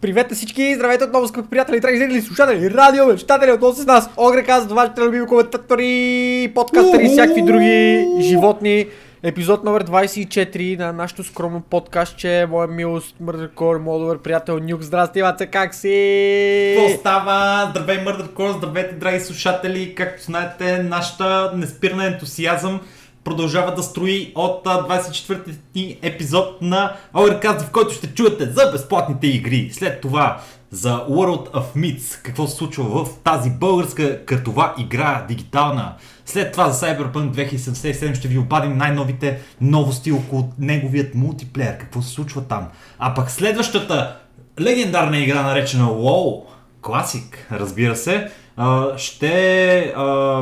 Привет на всички! Здравейте отново, скъпи приятели, драги зрители, слушатели, радио, читатели, отново с нас. Огре казват вашите любими коментатори, подкастери и всякакви други животни. Епизод номер 24 на нашото скромно подкастче. Моя милост, Мърдъркор, моят добър приятел Нюк. Здрасти, Ваце, как си? Какво става? Здравей, Мърдъркор, здравейте, драги слушатели. Както знаете, нашата неспирна ентусиазъм продължава да строи от 24-ти епизод на Overcast, в който ще чуете за безплатните игри. След това за World of Myths, какво се случва в тази българска картова игра, дигитална. След това за Cyberpunk 2077 ще ви обадим най-новите новости около неговият мултиплеер, какво се случва там. А пък следващата легендарна игра, наречена WoW, класик, разбира се, ще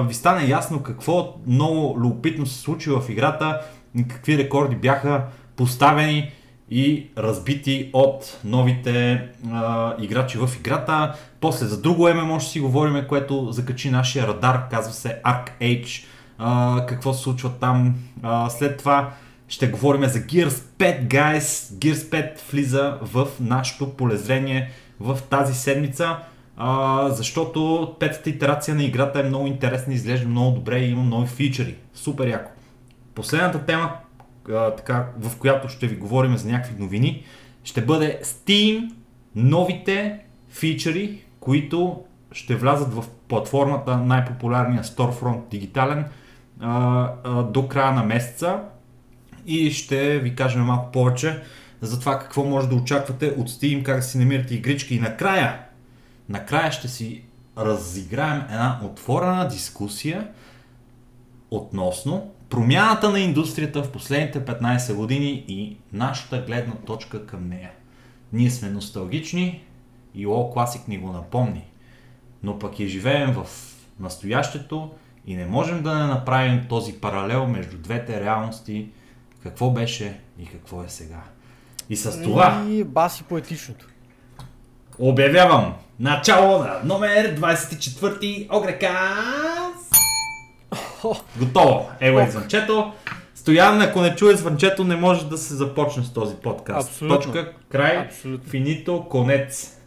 ви стане ясно какво много любопитно се случи в играта, какви рекорди бяха поставени и разбити от новите а, играчи в играта. После за друго ММО ще си говорим, което закачи нашия радар, казва се Arc Age. А, какво се случва там. А, след това ще говорим за Gears 5, guys. Gears 5 влиза в нашото полезрение в тази седмица а, защото петата итерация на играта е много интересна, изглежда много добре и има нови фичери. Супер яко. Последната тема, а, така, в която ще ви говорим за някакви новини, ще бъде Steam, новите фичери, които ще влязат в платформата най-популярния Storefront дигитален а, а, до края на месеца и ще ви кажем малко повече за това какво може да очаквате от Steam, как да си намирате игрички и накрая накрая ще си разиграем една отворена дискусия относно промяната на индустрията в последните 15 години и нашата гледна точка към нея. Ние сме носталгични и О Classic ни го напомни, но пък и живеем в настоящето и не можем да не направим този паралел между двете реалности, какво беше и какво е сега. И с това... И баси поетичното. Обявявам начало на номер 24 Огрекас. Готово. Ево и звънчето. Стоян, ако не чуе звънчето, не може да се започне с този подкаст. Абсолютно. Точка, край, Абсолютно. финито, конец.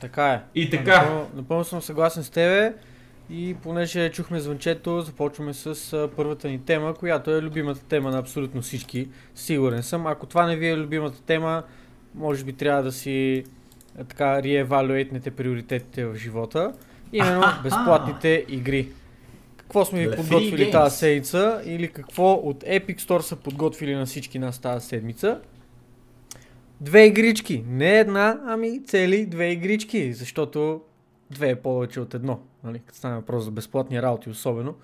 Така е. И така. Напълно, напълно съм съгласен с тебе. И понеже чухме звънчето, започваме с а, първата ни тема, която е любимата тема на абсолютно всички. Сигурен съм. Ако това не ви е любимата тема, може би трябва да си така реевалюейтнете приоритетите в живота. Именно безплатните игри. Какво сме ви подготвили тази седмица или какво от Epic Store са подготвили на всички нас тази седмица? Две игрички. Не една, ами цели две игрички, защото две е повече от едно. Нали? Като стане въпрос за безплатни работи особено.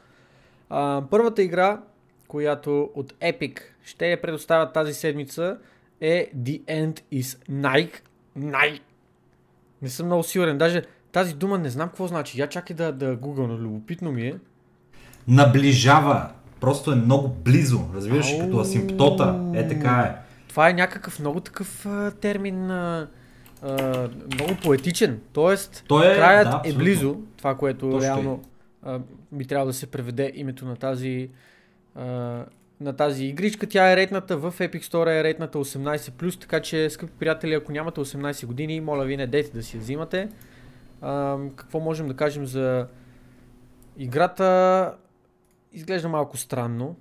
А, първата игра, която от Epic ще я предоставят тази седмица е The End is Nike. Nike. Не съм много сигурен. Даже тази дума не знам какво значи. Я чакай да, да гугълна. Любопитно ми е. Наближава. Просто е много близо. Разбираш, Ау. като асимптота. Е така е. Това е някакъв много такъв а, термин, а, а, много поетичен. Тоест, Той е, краят да, е близо, това, което Точно реално а, би трябвало да се преведе името на тази, а, на тази игричка. Тя е рейтната в Epic Store, е рейтната 18+, така че, скъпи приятели, ако нямате 18 години, моля ви не дейте да си я взимате. А, какво можем да кажем за играта? Изглежда малко странно.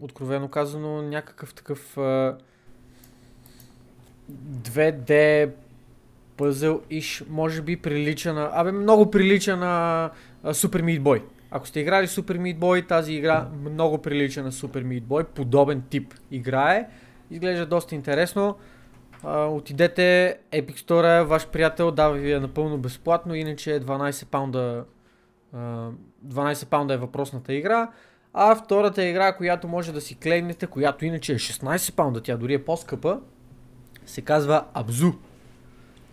Откровено казано, някакъв такъв а, 2D пъзъл иш, може би прилича на... Абе, много прилича на а, Super Meat Boy. Ако сте играли Super Meat Boy, тази игра много прилича на Super Meat Boy. Подобен тип игра е. Изглежда доста интересно. А, отидете, Epic Store е ваш приятел, дава ви я напълно безплатно, иначе е 12 паунда, а, 12 паунда е въпросната игра. А втората игра, която може да си клеймнете, която иначе е 16 паунда, тя дори е по-скъпа, се казва Абзу.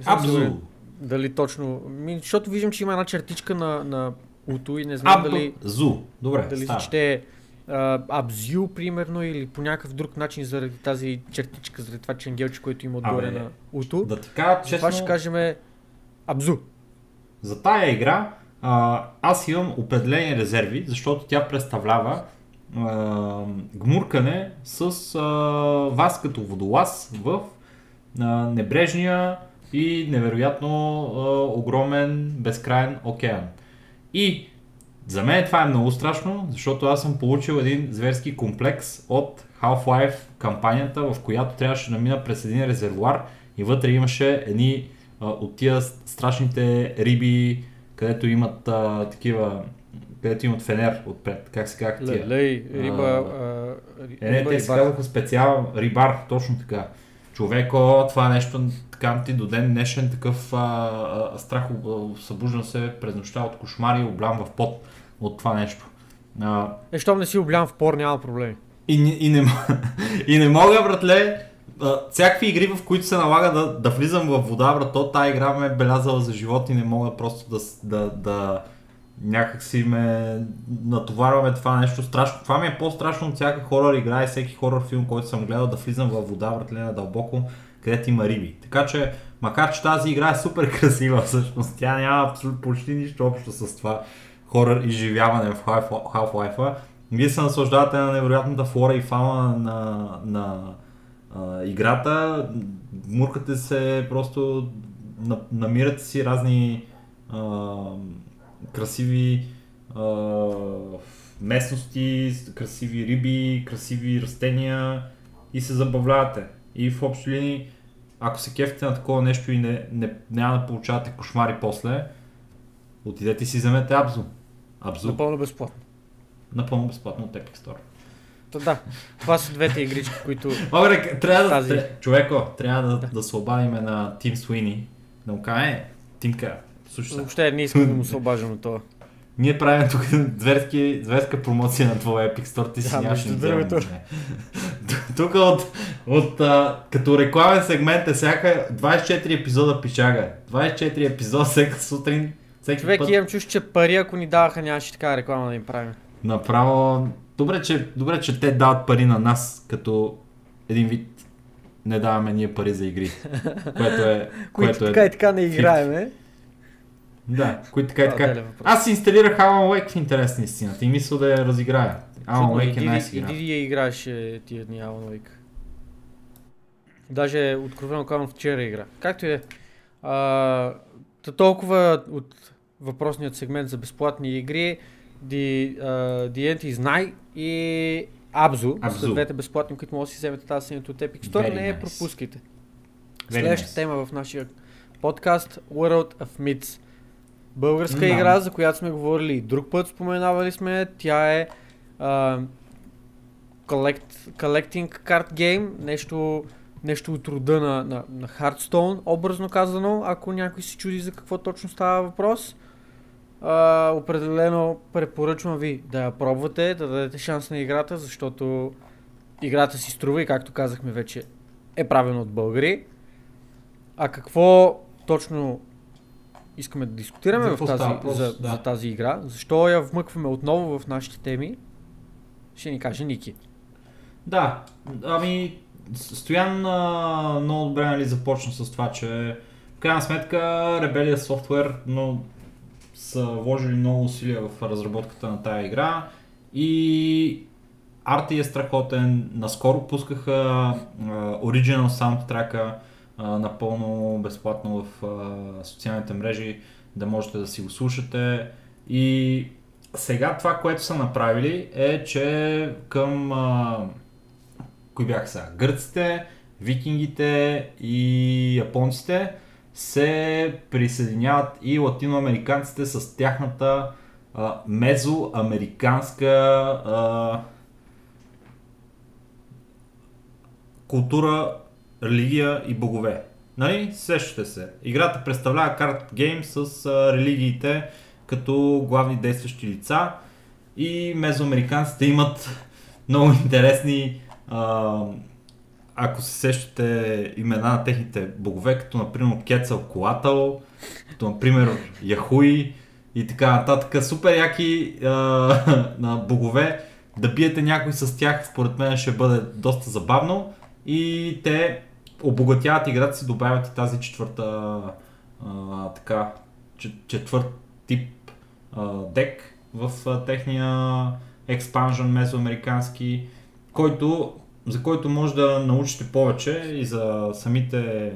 Абзу. Дали точно, защото виждам, че има една чертичка на, на Уто и не знам дали, Абзу. Добре, дали се става. чете а, Абзю, примерно, или по някакъв друг начин заради тази чертичка, заради това ченгелче, което има отгоре Абе, на Уто. Да ти кажа честно, Това ще кажем Абзу. За тая игра а, аз имам определени резерви, защото тя представлява а, гмуркане с а, вас като водолаз в а, небрежния и невероятно а, огромен, безкрайен океан. И за мен това е много страшно, защото аз съм получил един зверски комплекс от Half-Life кампанията, в която трябваше да мина през един резервуар и вътре имаше едни а, от тия страшните риби, където имат а, такива, където имат фенер отпред, как се казах тия. Лей, риба, А, а, Е, не, риба те се бар. казаха специал рибар, точно така. Човеко, това нещо, така ти до ден днешен такъв а, а, страх, събуждам се през нощта от кошмари, облям в пот от това нещо. А, Е, щом не си облям в пор, няма проблеми. и, и, не, и не мога, братле, всякакви игри, в които се налага да, да влизам в вода, брат, то тази игра ме е белязала за живот и не мога просто да, да, да някак си ме натоварваме това нещо страшно. Това ми е по-страшно от всяка хорор игра и всеки хорор филм, който съм гледал, да влизам във вода, братле, на дълбоко, където има риби. Така че, макар че тази игра е супер красива всъщност, тя няма абсолютно почти нищо общо с това хорор изживяване в Half- Half-Life. Вие се наслаждавате на невероятната флора и фауна на, на а, играта, муркате се, просто на, намирате си разни а, красиви а, местности, красиви риби, красиви растения и се забавлявате. И в общи линии, ако се кефите на такова нещо и не, не, няма да получавате кошмари после, отидете и си вземете Абзо. Абзо, Напълно безплатно. напълно безплатно от Epic Store. Та, да, това са двете игрички, които... Добре, трябва да... Тази. Тази... Човеко, трябва да, да. да се обадиме на Тим Суини. Да му кажем, е, Тимка, слушай. Въобще не искам да му се обаждам от това. Ние правим тук зверски, зверска промоция на твоя Epic Store, ти си Да, нямаш другото. вземане. Тук от, от а, като рекламен сегмент е всяка 24 епизода пишага. 24 епизода всяка сутрин, всеки Човек път. имам чуш, че пари, ако ни даваха, нямаше така реклама да им правим. Направо, добре че, добре, че те дават пари на нас, като един вид не даваме ние пари за игри. което е... Които което така е... и така не играеме. Да, които така и е така. Аз си инсталирах Alan Wake в интерес на истината и мисля да я разиграя. Alan Чудно, Wake е най-си иди, игра. иди я играеш е, тия дни Alan Wake. Даже откровено казвам вчера игра. Както и да е. А, толкова от въпросният сегмент за безплатни игри. The, uh, The End is Night и. Abzu. Са двете безплатни, които може да си вземете тази седмица от Epic Store. Very не я nice. пропускайте. Very Следващата nice. тема в нашия подкаст World of Myths. Българска Да. игра, за която сме говорили и друг път, споменавали сме. Тя е а, collect, Collecting Card Game, нещо, нещо от рода на, на, на Hearthstone, образно казано, ако някой си чуди за какво точно става въпрос. А, определено препоръчвам ви да я пробвате, да дадете шанс на играта, защото играта си струва и както казахме вече е правена от българи. А какво точно искаме да дискутираме За в тази, въпрос? за, Да. за тази игра? Защо я вмъкваме отново в нашите теми? Ще ни каже Ники. Да, ами Стоян а, много добре нали, започна с това, че в крайна сметка Rebellion Software но са вложили много усилия в разработката на тая игра и арти е страхотен. Наскоро пускаха а, Original Напълно безплатно в а, социалните мрежи, да можете да си го слушате. И сега това, което са направили е, че към а, кои бяха сега? Гърците, викингите и японците се присъединяват и латиноамериканците с тяхната а, мезоамериканска а, култура, религия и богове. Нали? Сещате се. Играта представлява карт гейм с а, религиите като главни действащи лица и мезоамериканците имат много интересни а, ако се сещате имена на техните богове, като например Кецъл Колатъл, като например Яхуи и така нататък. Супер яки а, на богове. Да биете някой с тях, според мен ще бъде доста забавно. И те обогатяват играта си, добавят и тази четвърта а, така, че- четвърт тип а, дек в а, техния експанжен мезоамерикански, който, за който може да научите повече и за самите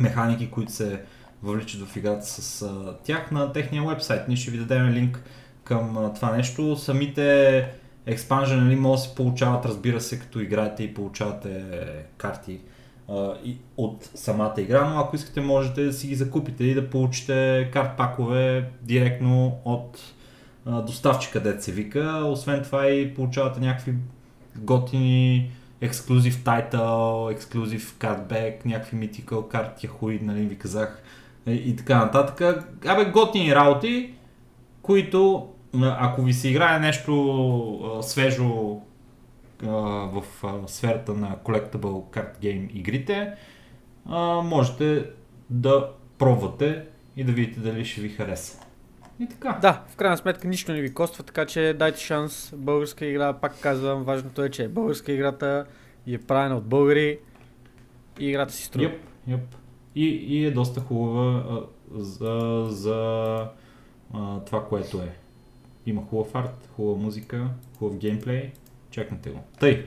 механики, които се въвличат в играта с а, тях на техния вебсайт. Ние ще ви дадем линк към а, това нещо. Самите експанжени нали, може да се получават, разбира се, като играете и получавате карти а, и, от самата игра, но ако искате можете да си ги закупите и да получите карт пакове директно от а, доставчика, дет се вика. Освен това и получавате някакви готини ексклюзив тайтъл, ексклюзив картбек, някакви митикъл карти, хуи, нали ви казах и така нататък. Абе, готини работи, които ако ви се играе нещо а, свежо а, в а, сферата на Collectible Card Game игрите, а, можете да пробвате и да видите дали ще ви хареса. И така. Да, в крайна сметка нищо не ви коства, така че дайте шанс. Българска игра, пак казвам, важното е, че българска играта и е правена от българи и играта си струва. Йоп, йоп. И, и е доста хубава а, за, за а, това, което е. Има хубав арт, хубава музика, хубав геймплей. Чекнете го. Тъй.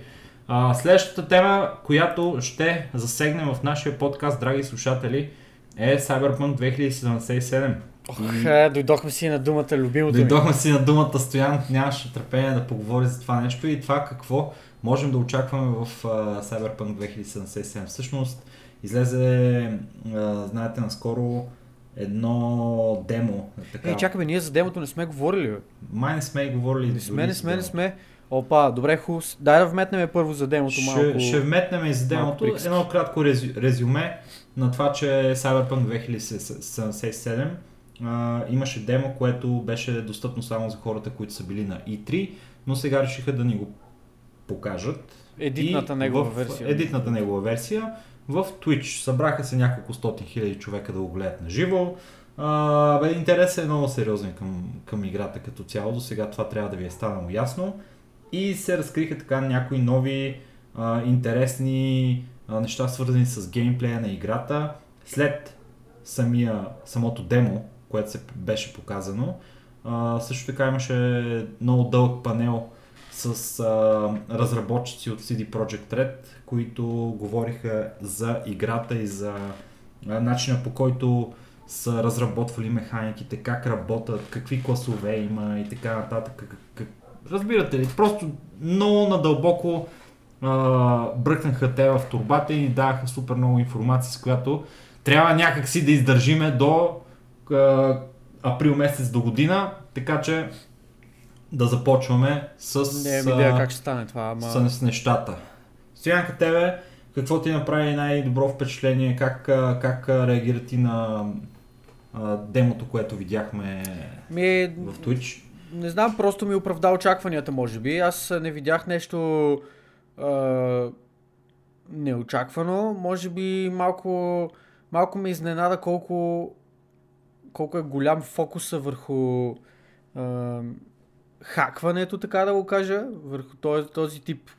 А, следващата тема, която ще засегнем в нашия подкаст, драги слушатели, е Cyberpunk 2077. Ох, е, дойдохме си на думата любимото ми. Дойдохме си на думата Стоян, нямаше търпение да поговори за това нещо и това какво можем да очакваме в uh, Cyberpunk 2077. Всъщност излезе, uh, знаете, наскоро едно демо. Така. Е, чакаме, ние за демото не сме говорили. Бе. Май не сме и говорили. Не сме, не сме, не сме. Опа, добре, хубаво. Дай да вметнем първо за демото ще, малко. Ще вметнем и за демото. Едно кратко резю, резюме на това, че Cyberpunk 2077 а, имаше демо, което беше достъпно само за хората, които са били на E3, но сега решиха да ни го покажат. Едитната негова версия. Едитната негова версия в Twitch. Събраха се няколко стотин хиляди човека да го гледат на живо. Бе, интересът е много сериозен към, към играта като цяло. До сега това трябва да ви е станало ясно. И се разкриха така някои нови а, интересни а, неща, свързани с геймплея на играта. След самия, самото демо, което се беше показано, а, също така имаше много дълъг панел с а, разработчици от CD Projekt Red, които говориха за играта и за а, начина по който са разработвали механиките, как работят, какви класове има и така нататък. Как. Разбирате ли? Просто много надълбоко а, бръкнаха те в турбата и даваха супер много информация, с която трябва някакси да издържиме до а, април месец до година, така че да започваме с, Не ми идея как ще стане това, ама... с, с нещата. Стоянка тебе, какво ти направи най-добро впечатление, как, как реагира ти на а, демото, което видяхме Ми, в Twitch? Не знам, просто ми оправда очакванията, може би. Аз не видях нещо а, неочаквано. Може би малко, малко ме изненада колко, колко е голям фокуса върху а, хакването, така да го кажа, върху този, този тип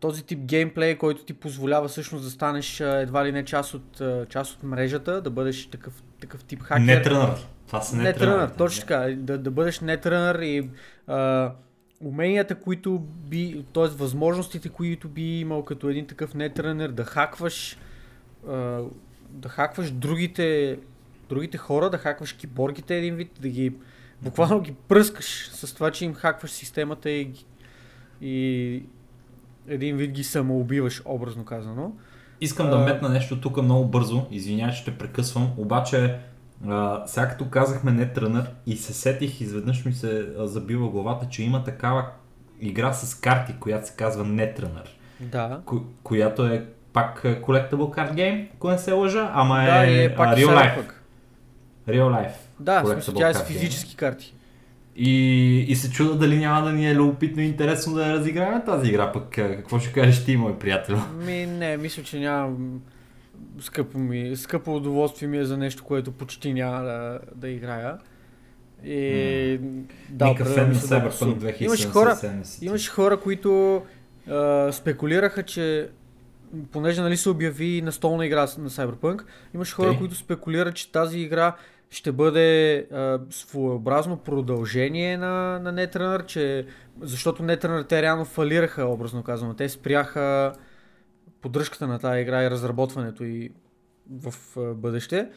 този тип геймплей, който ти позволява всъщност да станеш едва ли не част от, част от мрежата, да бъдеш такъв, такъв тип хакер. Нетрънър. Това са Нетрънър, нетрънър. точно така. Да, да бъдеш нетрънър и а, уменията, които би, т.е. възможностите, които би имал като един такъв нетрънър, да хакваш а, да хакваш другите, другите хора, да хакваш киборгите един вид, да ги буквално ги пръскаш с това, че им хакваш системата и, и един вид ги самоубиваш, образно казано. Искам да А. метна нещо тук много бързо, извинявай, че те прекъсвам, обаче а, сега като казахме Netrunner и се сетих, изведнъж ми се а, забива главата, че има такава игра с карти, която се казва Netrunner, Да. ко- която е пак Collectible Card Game, ако не се лъжа, ама е, да, и е пак Real Life. Cyberpunk. Real Life. Да, смисъл, тя е с физически карти. И, и се чуда дали няма да ни е любопитно и интересно да разиграем тази игра, пък а, какво ще кажеш ти, мой приятел? Ми, не, мисля, че нямам скъпо, ми, скъпо удоволствие ми е за нещо, което почти няма да, да играя. И да, Никакъв определено фен Cyberpunk псу. Имаше хора, 2077. имаше хора, които а, спекулираха, че понеже нали се обяви настолна игра на Cyberpunk, имаше хора, Тъй. които спекулират, че тази игра ще бъде а, своеобразно продължение на, на Netrunner, че, защото Netrunner те реално фалираха, образно казано. Те спряха поддръжката на тази игра и разработването и в а, бъдеще.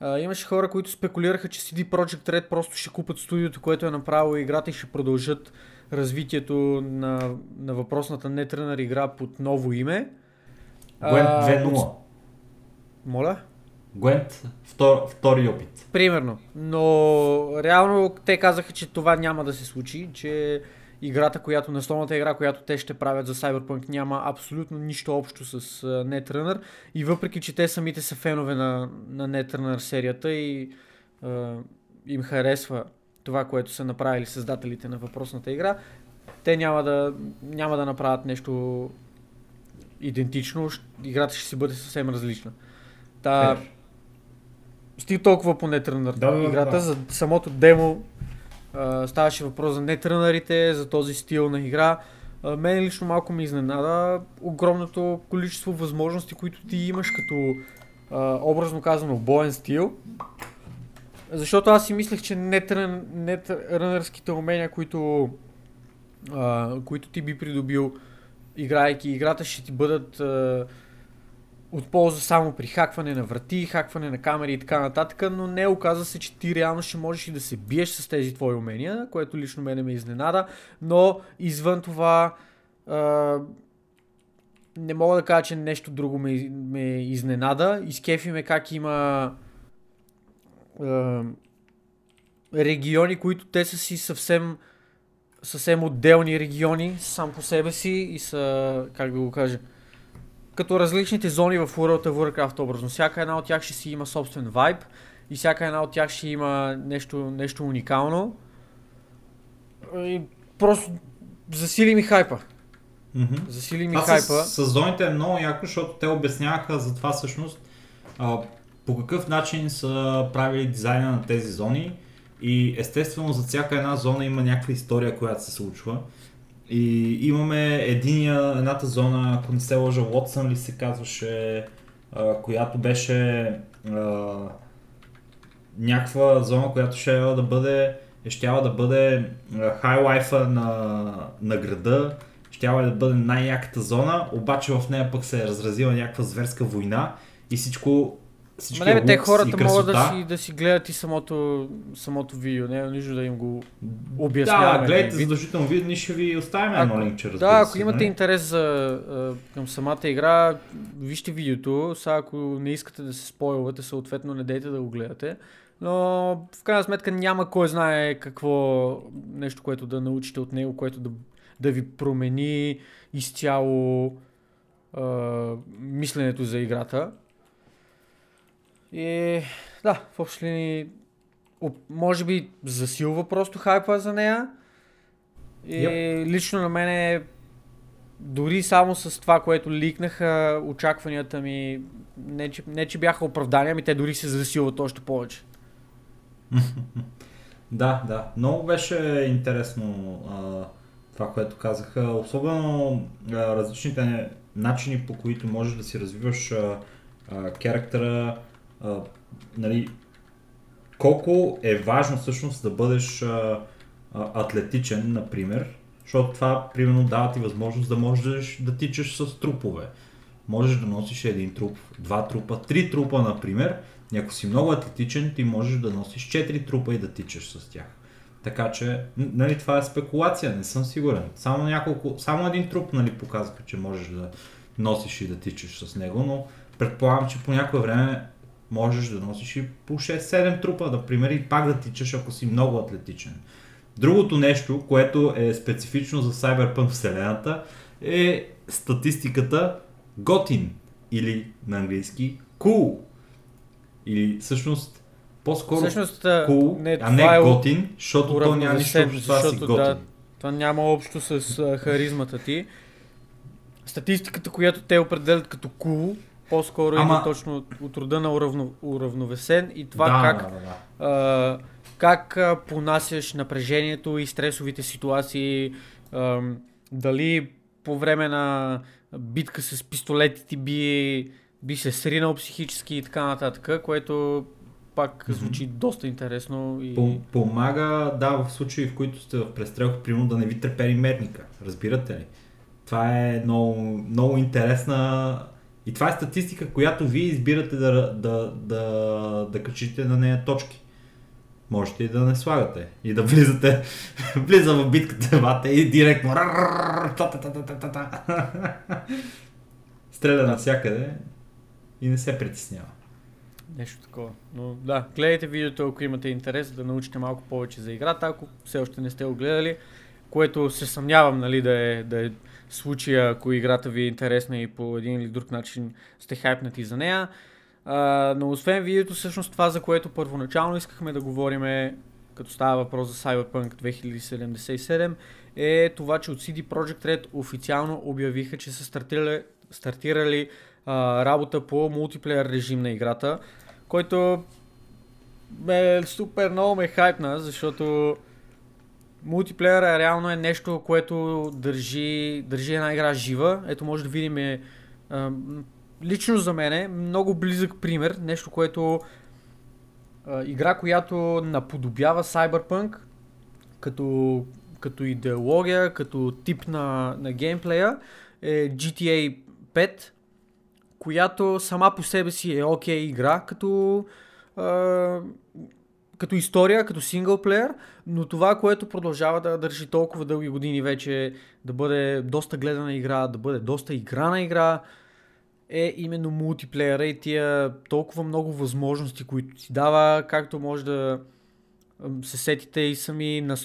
А, имаше хора, които спекулираха, че CD Projekt Red просто ще купат студиото, което е направило играта и ще продължат развитието на, на въпросната Netrunner игра под ново име. А, 2.0. от- Моля? Gwent втор, втори опит. Примерно. Но реално те казаха, че това няма да се случи, че играта, която, насловната игра, която те ще правят за Cyberpunk няма абсолютно нищо общо с uh, Netrunner и въпреки, че те самите са фенове на, на Netrunner серията и uh, им харесва това, което са направили създателите на въпросната игра, те няма да, няма да направят нещо идентично, играта ще си бъде съвсем различна. Та, Фер. Стига толкова по Netrunner Да, играта, да. за самото демо а, ставаше въпрос за Netrunnerите, за този стил на игра. А, мен лично малко ми изненада огромното количество възможности, които ти имаш като а, образно казано боен стил. Защото аз си мислех, че нетрън, нетрънърските умения, които, а, които ти би придобил играйки играта, ще ти бъдат а, от полза само при хакване на врати, хакване на камери и така нататък, но не оказа се, че ти реално ще можеш и да се биеш с тези твои умения, което лично мене ме изненада, но извън това а, не мога да кажа, че нещо друго ме, ме изненада. Изкефи ме как има а, региони, които те са си съвсем съвсем отделни региони сам по себе си и са, как да го кажа, като различните зони в World of Warcraft образно. Всяка една от тях ще си има собствен вайб и всяка една от тях ще има нещо, нещо уникално. И просто засили ми хайпа. Мгм. Засили ми Това хайпа. с, с зоните е много яко, защото те обясняваха за това всъщност а, по какъв начин са правили дизайна на тези зони и естествено за всяка една зона има някаква история, която се случва. И имаме единия, едната зона, ако не се лъжа, Уотсън ли се казваше, а, която беше а, някаква зона, която ще да бъде, ще да бъде хайлайфа на, на града, ще да бъде най-яката зона, обаче в нея пък се е разразила някаква зверска война и всичко всички Ма не, бе, те хората могат да си, да си гледат и самото, самото видео, не е нужно да им го обясняваме. Да, гледайте задължително видео, ние ще ви оставим Ако- едно линкче, разбира Да, ако се, имате нали? интерес за, а, към самата игра, вижте видеото. Сега ако не искате да се спойлвате, съответно не дейте да го гледате. Но в крайна сметка няма кой знае какво нещо, което да научите от него, което да, да ви промени изцяло а, мисленето за играта. И да, в общи линии, може би засилва просто хайпа за нея. И Yep. лично на мен е дори само с това, което ликнаха, очакванията ми не че, не, че бяха оправдани, ами те дори се засилват още повече. Да, да. Много беше интересно а, това, което казаха. Особено а, различните начини, по които можеш да си развиваш а, а, характера. А, нали, колко е важно всъщност да бъдеш а, а, атлетичен, например, защото това, примерно, дава ти възможност да можеш да тичаш с трупове. Можеш да носиш един труп, два трупа, три трупа, например. И ако си много атлетичен, ти можеш да носиш четири трупа и да тичаш с тях. Така че, нали, това е спекулация, не съм сигурен. Само няколко, само един труп, нали, показаха, че можеш да носиш и да тичаш с него, но предполагам, че по някое време можеш да носиш и по 6-7 трупа, например, и пак да тичаш, ако си много атлетичен. Другото нещо, което е специфично за Cyberpunk вселената, е статистиката готин или на английски cool. Или всъщност по-скоро Всъщност, cool, не, а не е готин, защото то няма нищо общо с това си готин. да, Това няма общо с а, харизмата ти. Статистиката, която те определят като cool, по-скоро Ама- точно от, рода на уравно, уравновесен и това да, как да, да, а, как а, понасяш напрежението и стресовите ситуации, ам, дали по време на битка с пистолети ти би, би се сринал психически и така нататък, което пак звучи доста интересно и... Пом- Помага, да, в случаи, в които сте в престрелка, примерно да не ви трепери мерника. Разбирате ли? Това е много, много интересна И това е статистика, която вие избирате да, да, да, да качите на нея точки. Можете и да не слагате. И да влизате, влиза в битката вате и директно стреля навсякъде и не се притеснява. Нещо такова. Но да, гледайте видеото, ако имате интерес да научите малко повече за играта, ако все още не сте го гледали, което се съмнявам нали, да, е, да е случая, ако играта ви е интересна и по един или друг начин сте хайпнати за нея. А, но освен видеото, всъщност това, за което първоначално искахме да говорим, е, като става въпрос за Cyberpunk 2077, е това, че от CD Projekt Red официално обявиха, че са стартирали, стартирали а, работа по мултиплеер режим на играта, който ме супер много ме хайпна, защото мултиплеера реално е нещо, което държи, държи една игра жива. Ето може да видим е, лично за мен е много близък пример, нещо, което а, игра, която наподобява Cyberpunk като, като идеология, като тип на, на геймплея е GTA 5, която сама по себе си е окей okay игра, като, а, като история, като синглплеер, но това, което продължава да държи толкова дълги години вече, да бъде доста гледана игра, да бъде доста играна игра, е именно мултиплеера и тия толкова много възможности, които ти дава, както може да се сетите и сами на...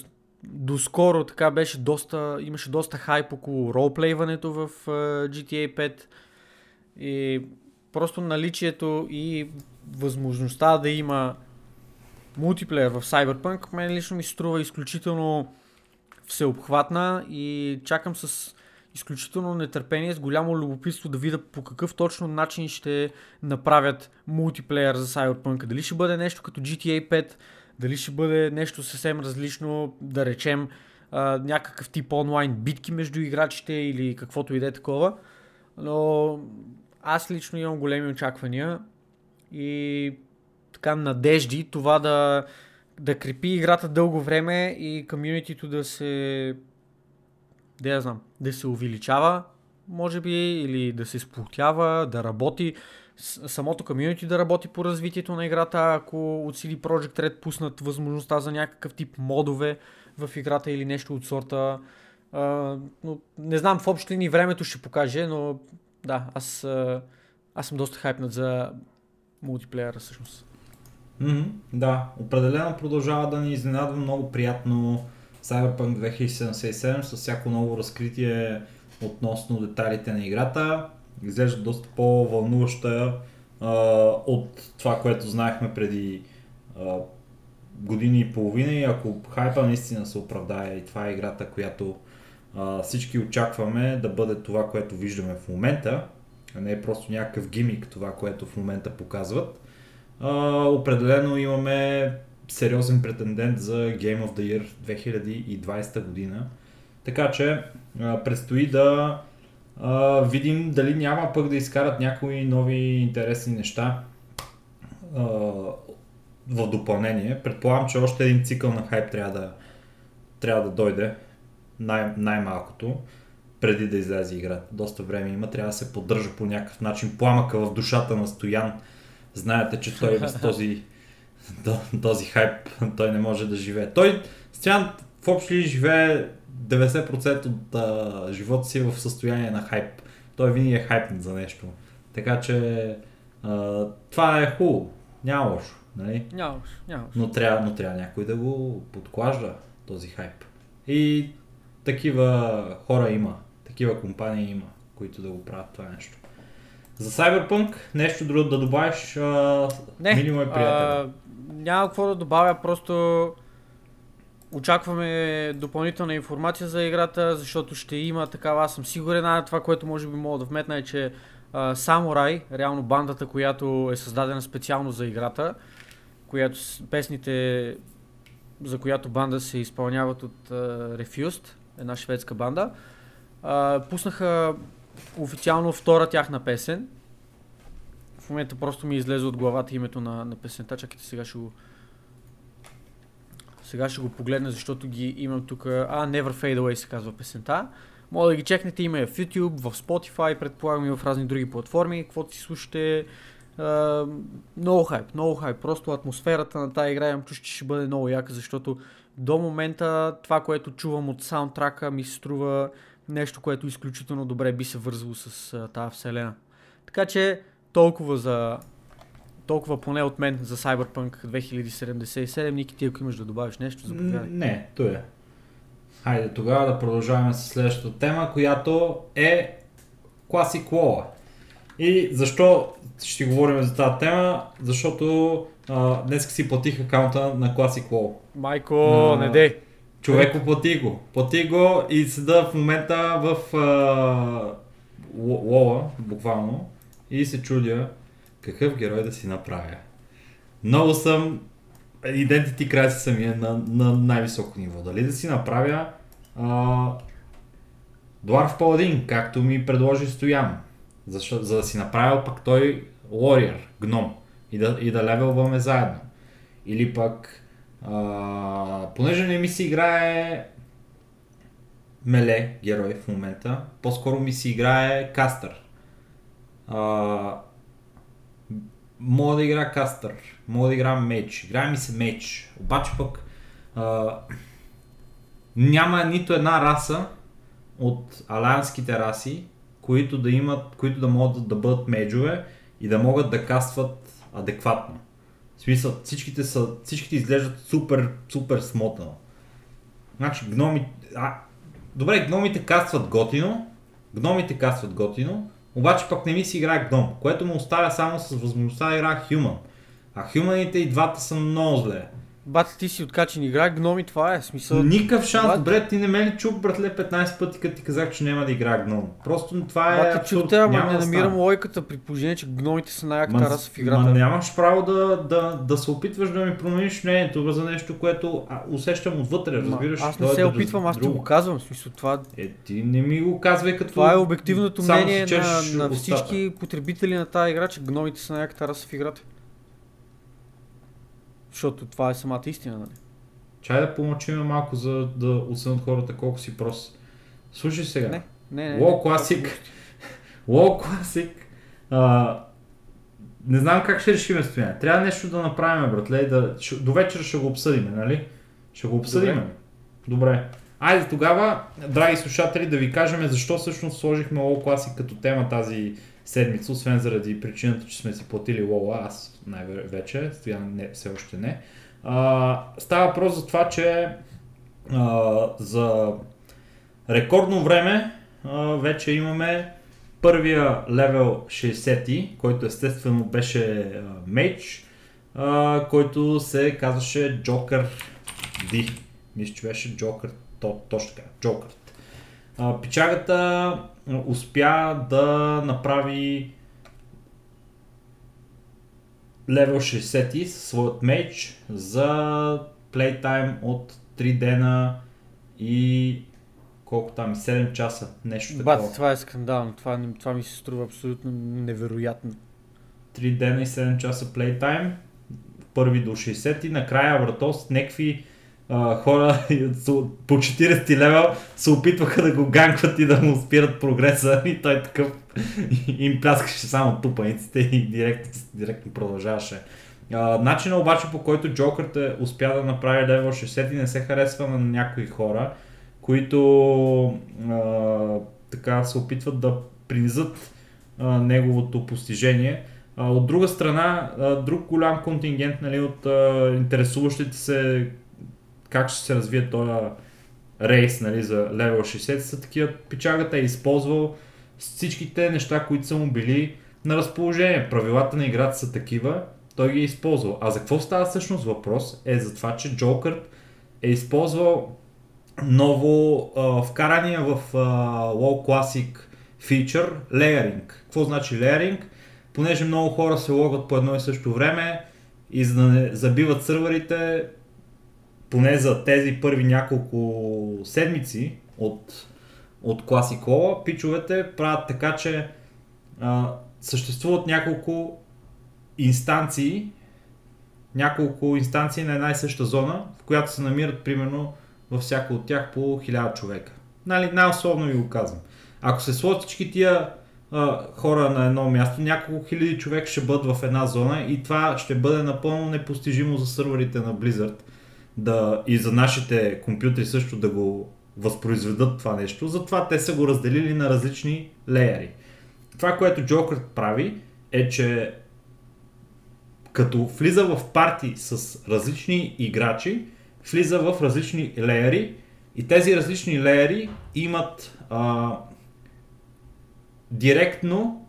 доскоро така беше доста, имаше доста хайп около ролплейването в GTA 5 и просто наличието и възможността да има мултиплеер в Cyberpunk мен лично ми струва изключително всеобхватна и чакам с изключително нетърпение, с голямо любопитство да видя по какъв точно начин ще направят мултиплеер за Cyberpunk. Дали ще бъде нещо като GTA 5, дали ще бъде нещо съвсем различно, да речем някакъв тип онлайн битки между играчите или каквото и да е такова. Но аз лично имам големи очаквания и така надежди това да, да крепи играта дълго време и комьюнитито да се да я знам, да се увеличава, може би, или да се сплотява, да работи, самото комьюнити да работи по развитието на играта, ако от CD Projekt Red пуснат възможността за някакъв тип модове в играта или нещо от сорта. Uh, но не знам, в общи линии времето ще покаже, но да, аз, аз съм доста хайпнат за мултиплеера всъщност. Mm-hmm, да, определено продължава да ни изненадва много приятно Cyberpunk 2077 с всяко ново разкритие относно детайлите на играта. Изглежда доста по-вълнуваща а, от това, което знаехме преди а, години и половина. И ако хайпа наистина се оправдае и това е играта, която а, всички очакваме да бъде това, което виждаме в момента, а не е просто някакъв гимик това, което в момента показват, определено имаме сериозен претендент за Game of the Year 2020 година. Така че а, предстои да а, видим дали няма пък да изкарат някои нови интересни неща в допълнение. Предполагам, че още един цикъл на хайп трябва да, трябва да дойде най- най-малкото преди да излезе играта. Доста време има, трябва да се поддържа по някакъв начин пламъка в душата на Стоян. Знаете, че той без този този хайп той не може да живее. Той, Стян, в общи ли живее 90% от а, живота си в състояние на хайп. Той винаги е хайпнат за нещо. Така че а, това е хубаво. Няма лошо. Нали? Няма лошо, няма лошо. Но трябва, но трябва някой да го подклажда този хайп. И такива хора има, такива компании има, които да го правят това нещо. За Cyberpunk нещо друго да добавиш, а, Не, минимум е приятел. няма какво да добавя, просто очакваме допълнителна информация за играта, защото ще има такава, аз съм сигурен, а това, което може би мога да вметна е, че Самурай, реално бандата, която е създадена специално за играта, която песните, за която банда се изпълняват от uh, Refused, една шведска банда, uh, пуснаха официално втора тяхна песен, в момента просто ми излезе от главата името на, на песента. Чакайте сега ще го... Сега ще го погледна, защото ги имам тук. А, Never Fade Away се казва песента. Може да ги чекнете, има я в YouTube, в Spotify, предполагам и в разни други платформи, каквото си слушате. Много хайп, много хайп. Просто атмосферата на тази игра имам чуш, че ще бъде много яка, защото до момента това, което чувам от саундтрака ми се струва нещо, което изключително добре би се вързало с а, тази вселена. Така че толкова за толкова поне от мен за Cyberpunk 2077. Ники, ти ако имаш да добавиш нещо, заповядай. Не, то е. Хайде тогава да продължаваме с следващата тема, която е Classic WoW. И защо ще говорим за тази тема? Защото а, днес си платих акаунта на Classic WoW. Майко, А, не дей. Човеко плати го. Плати го и седа в момента в а, Лола, буквално, и се чудя какъв герой да си направя. Много съм Identity Crisis самия на, на най-високо ниво. Дали да си направя а, Dwarf Paladin, както ми предложи Стоян, защо, за да си направил пък той Warrior, гном, и да, и да левелваме заедно. Или пък понеже не ми се играе меле герой в момента, по-скоро ми се играе кастър. А, мога да игра кастър, мога да игра меч, играе ми се меч, обаче пък а, няма нито една раса от алианските раси, които да имат, които да могат да бъдат меджове и да могат да кастват адекватно. Смисъл, всичките, са, всичките изглеждат супер, супер смотано. Значи, гноми... А, добре, гномите кастват готино, гномите кастват готино, обаче пък не ми си играе гном, което му оставя само с възможността да играе хюман. А хюманите и двата са много зле. Бат, ти си откачен игра, гноми, това е смисъл. Никакъв шанс, Бат- добре, ти не ме ли чук, братле, 15 пъти, като ти казах, че няма да играе гном. Просто това е абсурд. чух те, ама не да намирам логиката при положение, че гномите са най-яката Ма- раса в играта. Ма нямаш право да, да, да се опитваш да ми промениш мнението за нещо, което а, усещам отвътре, Ма, разбираш. аз То не е се да- опитвам, аз ти го казвам. Смисъл, това, Е, ти не ми го казвай като... това е обективното мнение на, на всички потребители на тази игра, че гномите са най-яката раса в играта. Защото това е самата истина, нали? Чай да помълчим малко, за да осъдат хората колко си прост. Слушай сега. Не, не, не. Classic. WoW Classic. А, не знам как ще решим стояне. Трябва нещо да направим, братле. Да, до вечера ще го обсъдим, нали? Ще го обсъдим. Добре. Добре. Айде тогава, драги слушатели, да ви кажем защо всъщност сложихме WoW Classic като тема тази седмица, освен заради причината, че сме си платили WoW, аз най-вече, Стоян не, все още не. А, става въпрос за това, че а, за рекордно време а, вече имаме първия левел 60, който естествено беше а, мейдж, а, който се казваше Joker D. Мисля, че беше Joker, то, точно така, Joker. А, пичагата а, успя да направи левел 60 със своят меч за плейтайм от 3 дена и колко там, 7 часа, нещо такова. Бат, това е скандално. Това, това ми се струва абсолютно невероятно. 3 дена и 7 часа плейтайм, първи до 60 и накрая брато с някакви а, хора по 40 левел се опитваха да го ганкват и да му спират прогреса и той такъв им пляскаше само тупаниците и директно, директно продължаваше. А, начинът обаче по който Джокър те успя да направи левел 60 не се харесва на някои хора, които а, така се опитват да принизат а, неговото постижение. А, от друга страна, а, друг голям контингент нали, от а, интересуващите се как ще се развие този рейс нали, за левел 60 са такива. Пичагата е използвал всичките неща, които са му били на разположение. Правилата на играта са такива, той ги е използвал. А за какво става всъщност въпрос? Е за това, че Джокърт е използвал ново а, вкарания в а, WoW Classic фичър layering. Какво значи layering? Понеже много хора се логват по едно и също време и за да не забиват сървърите, поне за тези първи няколко седмици от, от WoW, пичовете правят така, че а, съществуват няколко инстанции, няколко инстанции на една и съща зона, в която се намират примерно във всяка от тях по 1000 човека. Нали, най-условно ви го казвам. Ако се сложат всички тия а, хора на едно място, няколко хиляди човек ще бъдат в една зона и това ще бъде напълно непостижимо за сървърите на Blizzard да, и за нашите компютри също да го възпроизведат това нещо. Затова те са го разделили на различни леери. Това, което Joker прави е, че като влиза в парти с различни играчи, влиза в различни леери и тези различни леери имат а, директно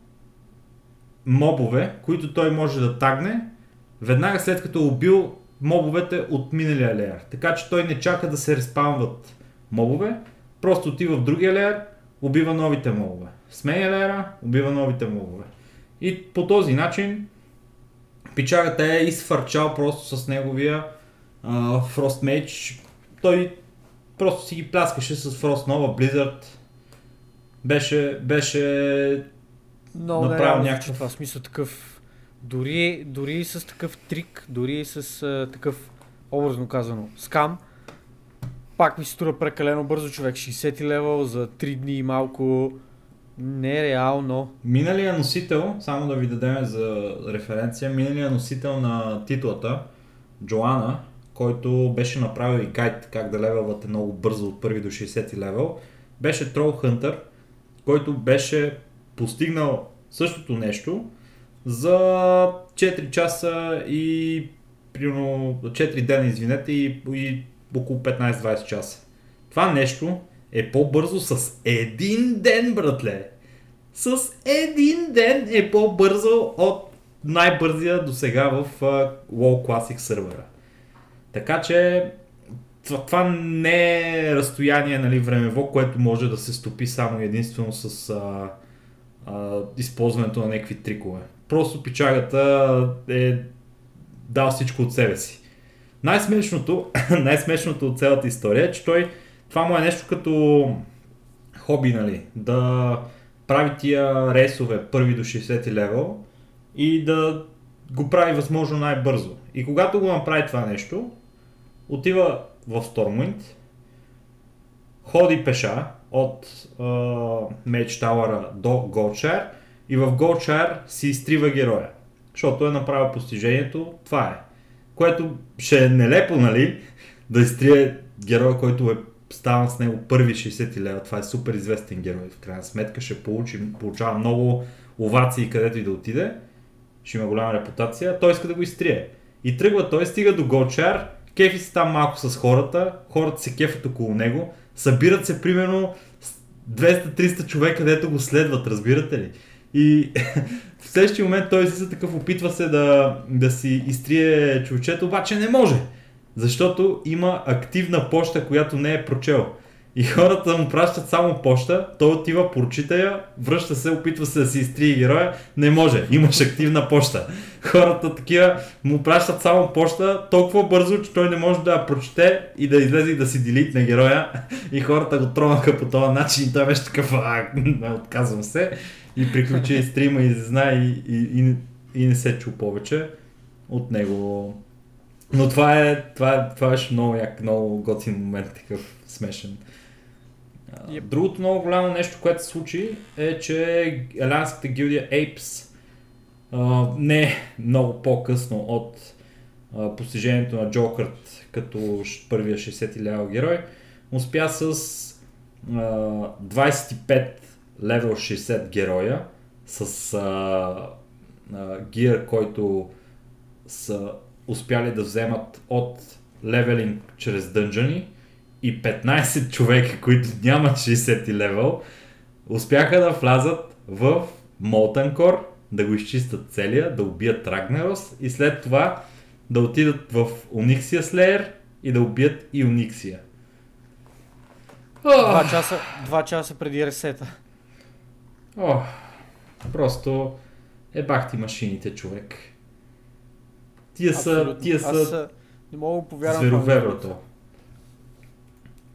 мобове, които той може да тагне веднага след като е убил мобовете от миналия леер. Така че той не чака да се респаунват мобове, просто отива в другия леер, убива новите мобове. Сменя леера, убива новите мобове. И по този начин пичагата е изфърчал просто с неговия uh, Frost Mage. Той просто си ги пляскаше с Frost Nova, Blizzard. Беше, беше Много направил не някакъв... това смисъл такъв. Дори, дори с такъв трик, дори с а, такъв, образно казано, скам, пак ми се струва прекалено бързо човек. 60 левел за 3 дни и малко. Нереално. Миналия носител, само да ви дадем за референция, миналия носител на титлата, Джоана, който беше направил и гайд как да левелвате много бързо от първи до 60 левел, беше Troll Hunter, който беше постигнал същото нещо за 4 часа и примерно 4 дена, извинете, и, и около 15-20 часа. Това нещо е по-бързо с един ден, братле. С един ден е по-бързо от най-бързия до сега в uh, WoW Classic сервера. Така че това, не е разстояние нали, времево, което може да се стопи само единствено с а, а, използването на някакви трикове. Просто пичагата е дал всичко от себе си. Най-смешното, най-смешното от цялата история е, че той, това му е нещо като хоби, нали, да прави тия рейсове първи до 60 левел и да го прави възможно най-бързо. И когато го направи това нещо, отива в Stormwind, ходи пеша от uh, Mage Tower до Goldshire и в Goldshire си изтрива героя, защото е направил постижението, това е. Което ще е нелепо, нали, да изтрие героя, който е ставам с него първи 60 лева. Това е супер известен герой. В крайна сметка ще получи, получава много овации където и да отиде. Ще има голяма репутация. Той иска да го изтрие. И тръгва той, стига до Голчар, кефи се там малко с хората, хората се кефят около него, събират се примерно 200-300 човека, където го следват, разбирате ли? И в следващия момент той си такъв опитва се да, да си изтрие човечето, обаче не може. Защото има активна почта, която не е прочел. И хората му пращат само почта, той отива, прочита я, връща се, опитва се да си изтрие героя, не може, имаш активна почта. Хората такива му пращат само почта толкова бързо, че той не може да я прочете и да излезе и да си делит на героя. И хората го тронаха по този начин и той беше такъв, а, отказвам се. И приключи стрима и знае и, и, и, и не се чу повече от него. Но това е, това е, това беше много як, много готин момент, такъв смешен. Yep. Другото много голямо нещо, което се случи е, че Елянската гилдия Apes а, не много по-късно от а, постижението на Джокърт като първия 60 лева герой, успя с а, 25 левел 60 героя с а, а, гир, който са успяли да вземат от левелинг чрез дънжани и 15 човека, които нямат 60 левел, успяха да влязат в Molten Core, да го изчистят целия, да убият Рагнарос и след това да отидат в Onyxia Slayer и да убият и Onyxia. Два часа, два часа преди ресета. О, просто е бахти машините, човек. Тия са, тия Аз са а, не мога да повярвам. звероверото.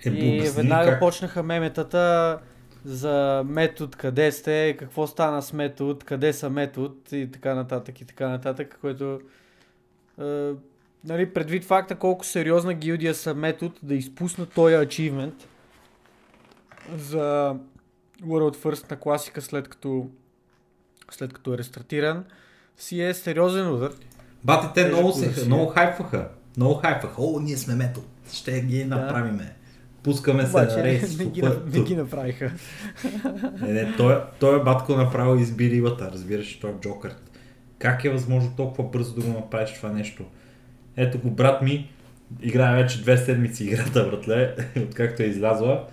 Е, И веднага как... почнаха меметата за метод, къде сте, какво стана с метод, къде са метод и така нататък и така нататък, което е, нали, предвид факта колко сериозна гилдия са метод да изпуснат този ачивмент, за World First на класика след като, след като е рестартиран си е сериозен удар. Бате, те много, се, много хайфваха. Много хайфаха. О, ние сме метал. Ще ги направиме. Пускаме се Обаче на рейс. не, ги, не ги направиха. Не, не, той, той е батко направо изби рибата, разбираш, той е Джокър. Как е възможно толкова бързо да го направиш това нещо? Ето го, брат ми, играе вече две седмици играта, братле, откакто е излязла.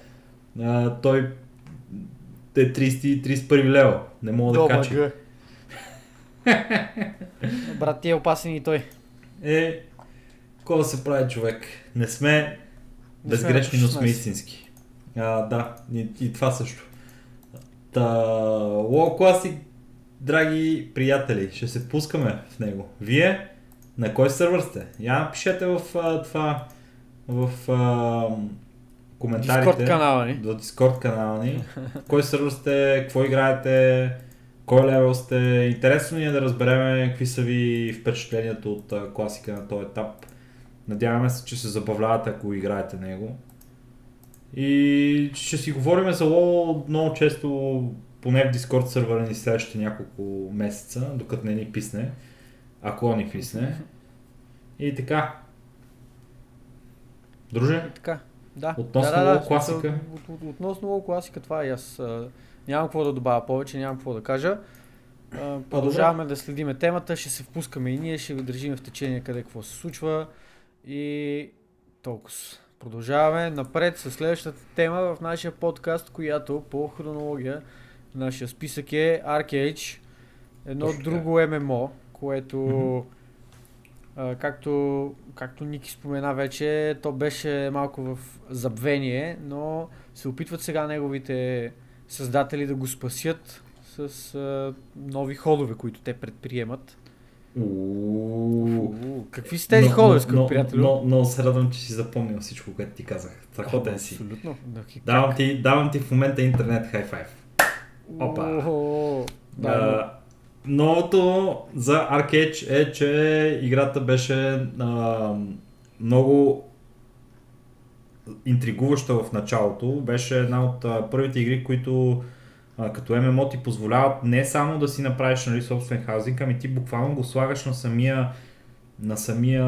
А, той е 30, 31 лева, не мога да Добър качи. гъ. Брат ти е опасен и той. Е, какво да се прави човек? Не сме безгрешни, но сме 16. истински. А, да, и, и това също. Та, WoW Classic, драги приятели, ще се пускаме в него. Вие на кой сервер сте? Я напишете в а, това, в а, коментарите. Дискорд канала ни. До Discord канала ни. Кой сервер сте, какво играете, кой левел сте. Интересно ни е да разберем какви са ви впечатленията от класика на този етап. Надяваме се, че се забавлявате, ако играете него. И ще си говорим за лоу много често, поне в Discord сервера ни следващите няколко месеца, докато не ни писне. Ако ни писне. И така. Друже? И така. Да. Относно да, да, да, класика? От, от, относно WoW класика, това и аз а, нямам какво да добавя повече, нямам какво да кажа. А, продължаваме да следиме темата, ще се впускаме и ние, ще ви държим в течение къде какво се случва и толкова. Продължаваме напред с следващата тема в нашия подкаст, която по хронология нашия списък е Arcade, едно Точно друго ММО, което а, както, както Ники спомена вече, то беше малко в забвение, но се опитват сега неговите създатели да го спасят с а, нови ходове, които те предприемат. Уу, Какви са тези ходове, скъпи приятели? Но, много се радвам, че си запомнил всичко, което ти казах. Страхотен си. Абсолютно. Давам ти, давам ти в момента интернет хай файв. Опа. Да, новото за Arcade е, че играта беше а, много интригуваща в началото. Беше една от а, първите игри, които а, като ММО ти позволяват не само да си направиш нали, собствен хаузинг, ами ти буквално го слагаш на самия на самия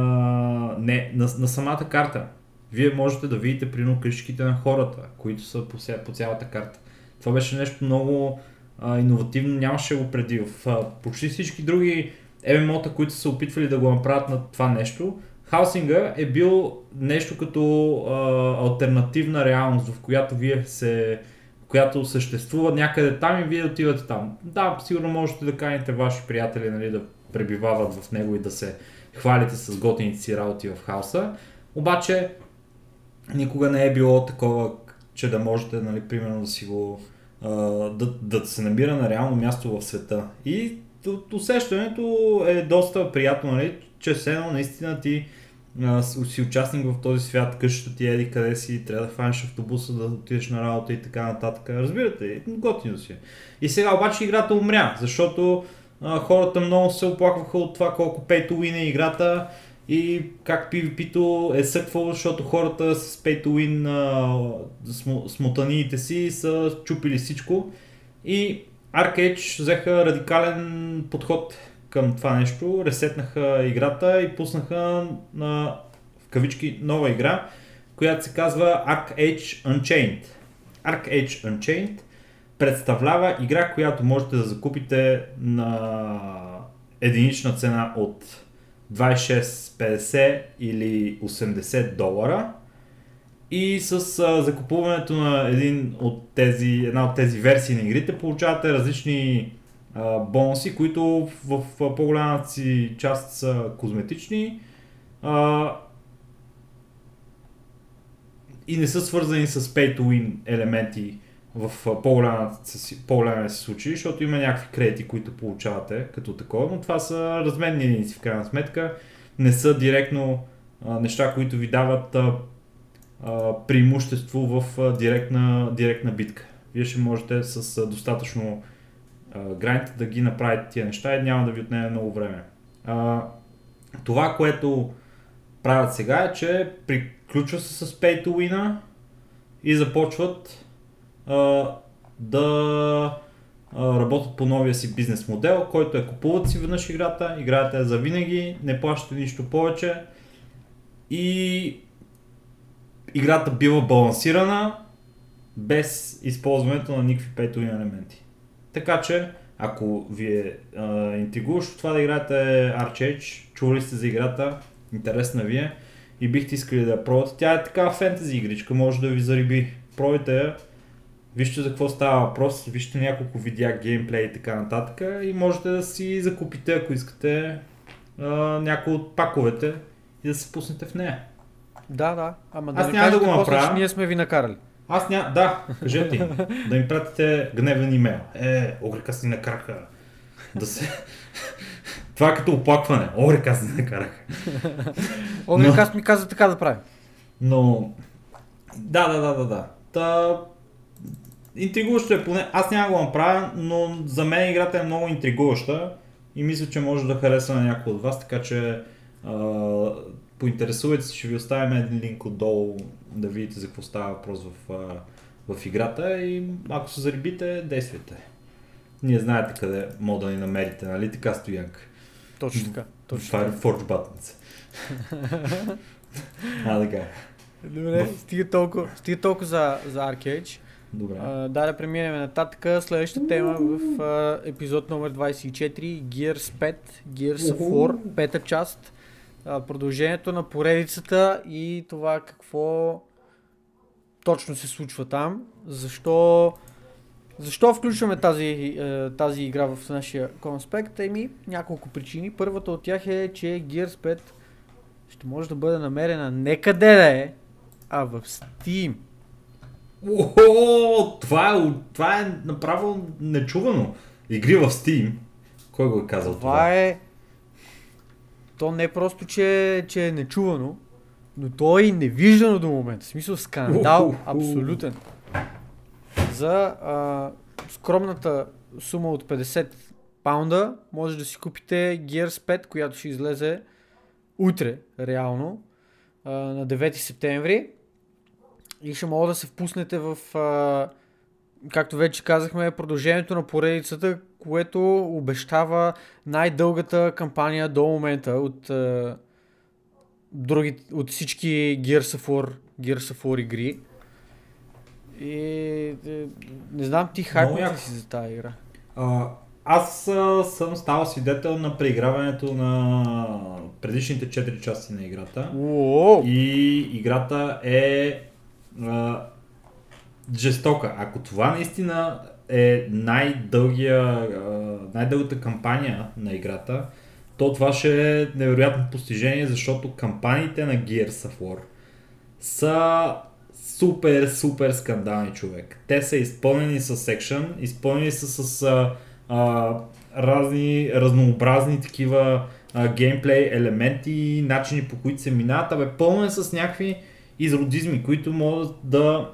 не, на, на самата карта. Вие можете да видите прино къщите на хората, които са по, по цялата карта. Това беше нещо много а, иновативно, нямаше го преди. В а, почти всички други ММО-та, които са се опитвали да го направят на това нещо, хаусинга е бил нещо като а, альтернативна реалност, в която вие се която съществува някъде там и вие отивате там. Да, сигурно можете да каните ваши приятели нали, да пребивават в него и да се хвалите с готините си работи в хаоса. Обаче никога не е било такова, че да можете, нали, примерно да си го да, да се намира на реално място в света. И усещането е доста приятно, нали, че все едно наистина ти а, си участник в този свят, къщата ти еди къде си, трябва да хванеш автобуса, да отидеш на работа и така нататък. Разбирате, готино си. е. И сега обаче играта умря, защото а, хората много се оплакваха от това колко pay to win е играта и как PvP-то е съквало, защото хората с pay to win а, смотаниите си са чупили всичко и Arcade взеха радикален подход към това нещо, ресетнаха играта и пуснаха на в кавички нова игра, която се казва Arcade Unchained. Arcade Unchained представлява игра, която можете да закупите на единична цена от 26,50 или 80 долара. И с а, закупуването на един от тези, една от тези версии на игрите получавате различни а, бонуси, които в, в по-голямата си част са козметични а, и не са свързани с pay to win елементи в по-голямия си случай, защото има някакви кредити, които получавате като такова, но това са разменни единици в крайна сметка, не са директно а, неща, които ви дават а, а, преимущество в а, директна, директна битка. Вие ще можете с а, достатъчно а, грайнд да ги направите тия неща и няма да ви отнеме много време. А, това, което правят сега е, че приключва се с pay to win и започват а, да а, работят по новия си бизнес модел, който е купуват си веднъж играта, играта е за винаги, не плащате нищо повече и играта бива балансирана без използването на никакви пейто елементи. Така че, ако ви е интригуващо това да играете Archage, чували сте за играта, интересна ви е и бихте искали да я пробвате, тя е такава фентези игричка, може да ви зариби. Пробайте я, вижте за какво става въпрос, вижте няколко видеа, геймплей и така нататък и можете да си закупите, ако искате, някои от паковете и да се пуснете в нея. Да, да. Ама Аз да не няма да го после, направя. че ние сме ви накарали. Аз ня... Да, кажете им. да им пратите гневен имейл. Е, Огрика си накараха. Да се... Това е като оплакване. Огрика си накараха. Огрен Но- ми каза така да правим. Но... Да, да, да, да, да. Та... Интригуващо е поне. Аз няма да го направя, но за мен играта е много интригуваща и мисля, че може да хареса на някой от вас, така че а, поинтересувайте се, ще ви оставим един линк отдолу да видите за какво става въпрос в, а, в играта и ако се зарибите, действайте. Ние знаете къде мога да ни намерите, нали така стоянка? Точно така. Точно Това е така. Forge Buttons. а, така. Добре, стига толкова, стига толкова за, за Arcade. Добре. А, да, да преминем нататък. Следващата тема в а, епизод номер 24, Gears 5, Gears of War, пета част. А, продължението на поредицата и това какво точно се случва там. Защо, защо включваме тази, е, тази игра в нашия конспект? Еми, няколко причини. Първата от тях е, че Gears 5 ще може да бъде намерена не къде да е, а в Steam. О, това е, това е направо нечувано. Игри в Steam. Кой го е казал това? Това е... То не е просто, че, че е нечувано, но то е и невиждано до момента. В смисъл скандал, абсолютен. За а, скромната сума от 50 паунда може да си купите Gears 5, която ще излезе утре, реално, а, на 9 септември. И ще мога да се впуснете в, а, както вече казахме, продължението на поредицата, което обещава най-дългата кампания до момента от, а, други, от всички Gears of War, Gears of War игри. И е, не знам ти хайпът ли си за тази игра. А, аз а, съм ставал свидетел на преиграването на предишните 4 части на играта. Уоу! И играта е а, жестока. Ако това наистина е най-дългия, най-дългата кампания на играта, то това ще е невероятно постижение, защото кампаниите на Gears of War са супер, супер скандални човек. Те са изпълнени с екшън, изпълнени са с а, а, разни, разнообразни такива а, геймплей елементи, начини по които се минават. Абе, пълно е с някакви изродизми, които могат да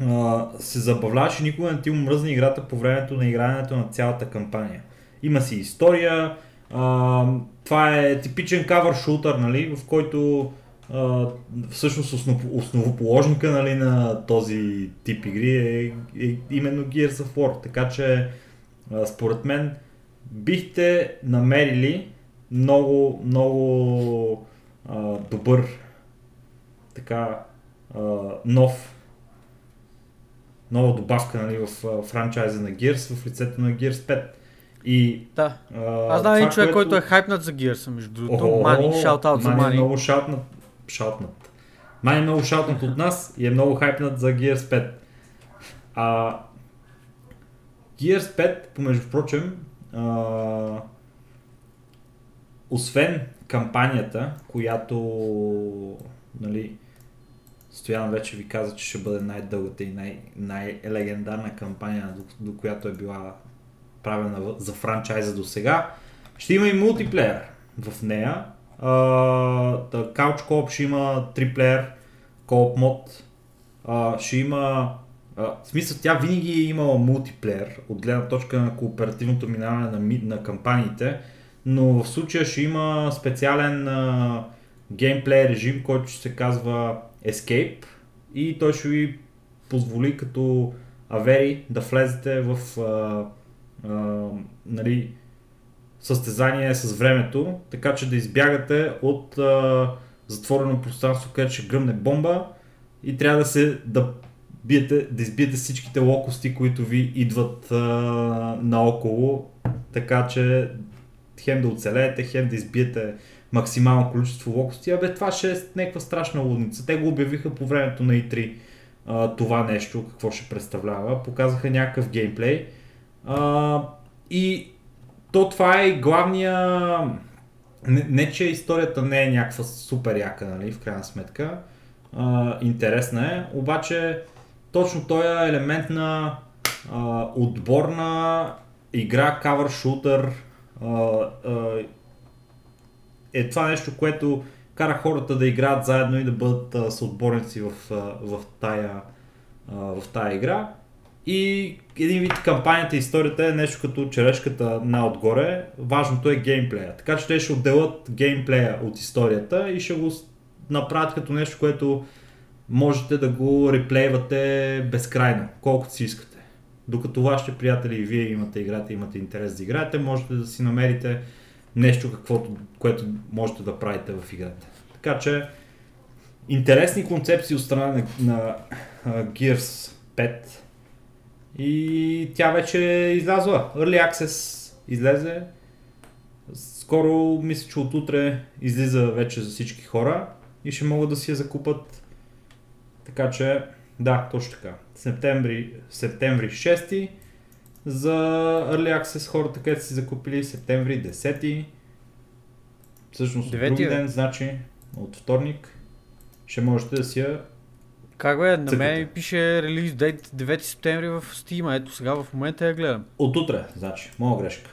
а, се забавляваш и никога не ти мръзне играта по времето на игрането на цялата кампания. Има си история, а, това е типичен кавър шутър, нали, в който а, всъщност основ, основоположника нали, на този тип игри е, е именно Gears of War, така че а, според мен бихте намерили много, много а, добър така а, нов нова добавка нали, в франчайза на Gears в лицето на Gears 5. И Да. а, Аз знам един човек, което- който е хайпнат за Gears, между другото. Мани, шаут-аут за Мани е Мани. много шаутнат. Шаутнат. Мани е много шаутнат от нас и е много хайпнат за Gears 5. А, Gears 5, помежду прочим, а, освен кампанията, която нали, Стоян вече ви каза, че ще бъде най-дългата и най- най-легендарна кампания, до, до която е била правена за франчайза до сега. Ще има и мултиплеер в нея. Couch Co-op ще има 3 плеер Co-op мод. Ще има в смисъл, тя винаги е имала мултиплеер от гледна точка на кооперативното минаване на, на кампаниите, но в случая ще има специален а, геймплей режим, който ще се казва Escape и той ще ви позволи като Авери да влезете в а, а, нали, състезание с времето, така че да избягате от а, затворено пространство, където ще гръмне бомба и трябва да се да биете, да избиете всичките локости, които ви идват а, наоколо, така че хем да оцелеете, хем да избиете максимално количество локости. Абе, това ще е някаква страшна лудница. Те го обявиха по времето на E3 а, това нещо, какво ще представлява. Показаха някакъв геймплей. А, и то това е главния... Не, не, че историята не е някаква супер яка, нали, в крайна сметка. А, интересна е, обаче точно този е елемент на а, отборна игра, кавър шутър, е това нещо, което кара хората да играят заедно и да бъдат а, съотборници в, а, в, тая, а, в тая игра. И един вид кампанията и историята е нещо като черешката на отгоре. Важното е геймплея. Така че те ще отделят геймплея от историята и ще го направят като нещо, което можете да го реплейвате безкрайно, колкото си искате. Докато вашите приятели и вие имате играта, имате интерес да играете, можете да си намерите нещо, каквото, което можете да правите в играта. Така че, интересни концепции от страна на, на Gears 5 и тя вече е излязла. Early Access излезе. Скоро, мисля, че от утре излиза вече за всички хора и ще могат да си я закупат. Така че, да, точно така. Септември, септември 6 за Early Access хората, където си закупили септември 10 Всъщност от други ден, значи от вторник ще можете да си я как бе, на мен ми пише релиз дейт 9 септември в Steam, ето сега в момента я гледам. От утре, значи, моя грешка.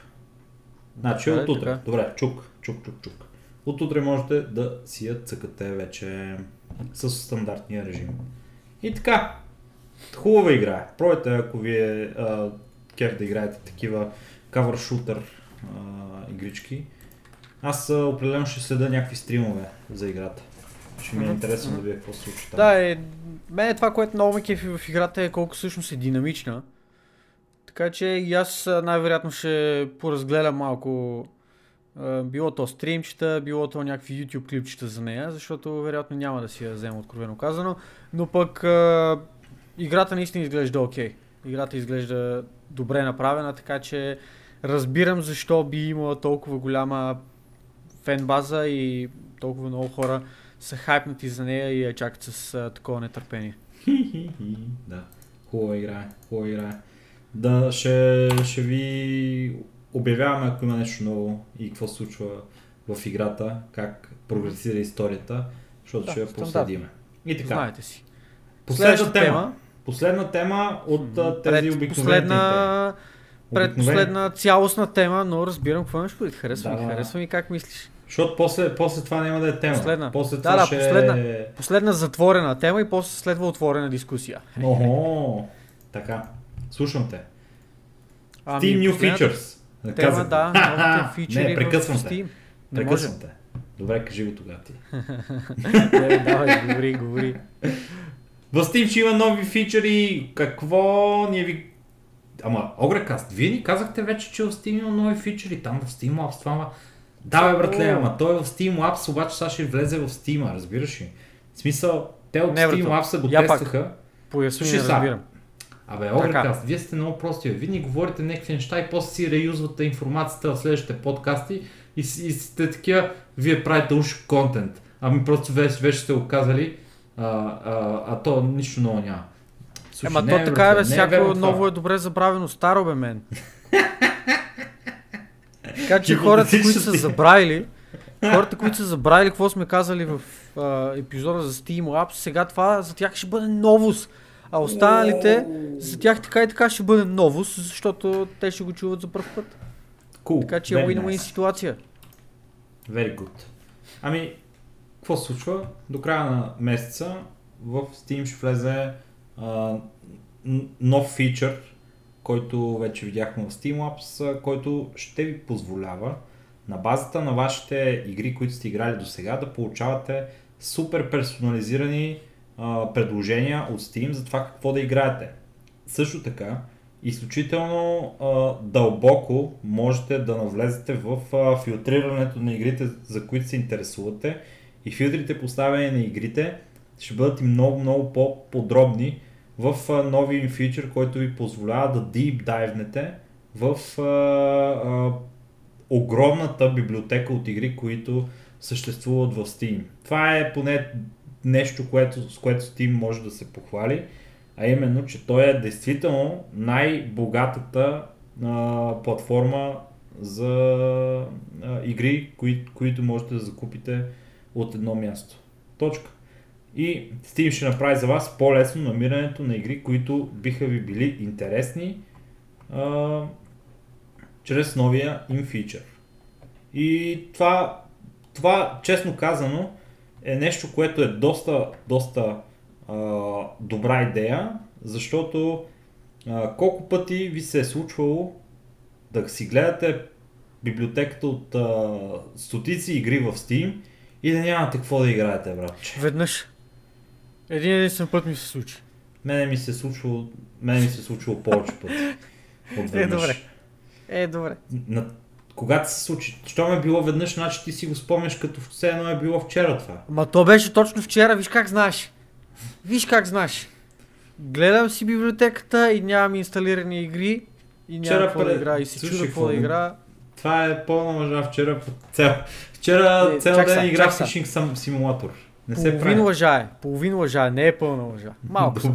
Значи от утре. Така. Добре, чук, чук, чук, чук. От утре можете да си я цъкате вече с стандартния режим. И така, хубава игра. Пробайте, ако ви е кер да играете такива cover shooter а, игрички. Аз а, определено ще следа някакви стримове за играта. Ще ми е интересно mm-hmm. да видя какво се там. Да, е, мен е това, което много ме кефи в играта е колко всъщност е динамична. Така че и аз най-вероятно ще поразгледам малко било то стримчета, било то някакви YouTube клипчета за нея, защото вероятно няма да си я взема откровено казано, но пък а, играта наистина изглежда окей. Okay. Играта изглежда добре направена, така че разбирам защо би имала толкова голяма фен база и толкова много хора са хайпнати за нея и я чакат с а, такова нетърпение. да, хубава игра, хубава игра. Да, ще, ще ви обявяваме ако има нещо ново и какво се случва в играта, как прогресира историята, защото да, ще я проследиме. И така. Знаете си. Последна тема, тема. Последна тема от тези обикновени последна, предпоследна цялостна тема, но разбирам какво имаш предвид. Харесва да, ми, харесва ми как мислиш. Защото после, после това няма да е тема. Последна. После да, да, ще... последна, последна затворена тема и после следва отворена дискусия. Охо, така. Слушам те. Ами, Steam New Features. Тема, да, новите фичери Не, прекъсвам те. Не прекъсвам те. Добре, кажи го тогава ти. Не, давай, говори, говори. В Steam ще има нови фичери. Какво ние ви... Ама, Огрекаст, вие ни казахте вече, че в Steam има нови фичери. Там в Steam Labs това да, бе, братле, ама той е в Steam Labs, обаче сега ще влезе в Steam, разбираш ли? В смисъл, те от не, Steam Labs го Я тестваха. Поясни, не разбирам. Абе, Огрекаст, вие сте много прости. Вие ни говорите някакви неща и после си реюзвате информацията в следващите подкасти и, и сте такива, вие правите уж контент. Ами просто вече, вече сте го казали, а, а, а то нищо ново няма. Слушай, Ема то така е, бе, всяко е ново е добре забравено, старо бе мен. Така че хората, които са забравили, хората, които са забравили какво сме казали в а, епизода за Steam Labs, сега това за тях ще бъде новост. А останалите, за тях така и така ще бъде новост, защото те ще го чуват за първ път. Cool. Така че е win-win ситуация. Very good. Ами, какво се случва? До края на месеца в Steam ще влезе а, нов фичър, който вече видяхме в Steamlabs, който ще ви позволява на базата на вашите игри, които сте играли до сега, да получавате супер персонализирани а, предложения от Steam за това какво да играете. също така, изключително а, дълбоко можете да навлезете в а, филтрирането на игрите, за които се интересувате и филтрите поставени на игрите ще бъдат и много, много по-подробни в новия фичър, който ви позволява да deep дайвнете в а, а, огромната библиотека от игри, които съществуват в Steam. Това е поне нещо, което, с което Steam може да се похвали, а именно, че той е действително най-богатата а, платформа за а, игри, кои, които можете да закупите от едно място. Точка. И Steam ще направи за вас по-лесно намирането на игри, които биха ви били интересни а, чрез новия им фичър. И това, това, честно казано, е нещо, което е доста, доста а, добра идея, защото а, колко пъти ви се е случвало да си гледате библиотеката от а, стотици игри в Steam и да нямате какво да играете, братче. Веднъж. Един единствен път ми се случи. Мене ми се случвало, мене ми се случвало повече пъти. Е, добре. Е, добре. На, когато се случи, що ме било веднъж, значи ти си го спомняш като все едно е било вчера това. Ма то беше точно вчера, виж как знаеш. Виж как знаеш. Гледам си библиотеката и нямам инсталирани игри и Вчера няма какво да игра и се чуда какво да игра. Това е пълна лъжа. Вчера цел, вчера Не, цял чак ден играх са. фишинг сам, симулатор. Не се Половин прави. лъжа е. Половин лъжа е. Не е пълна лъжа. Малко.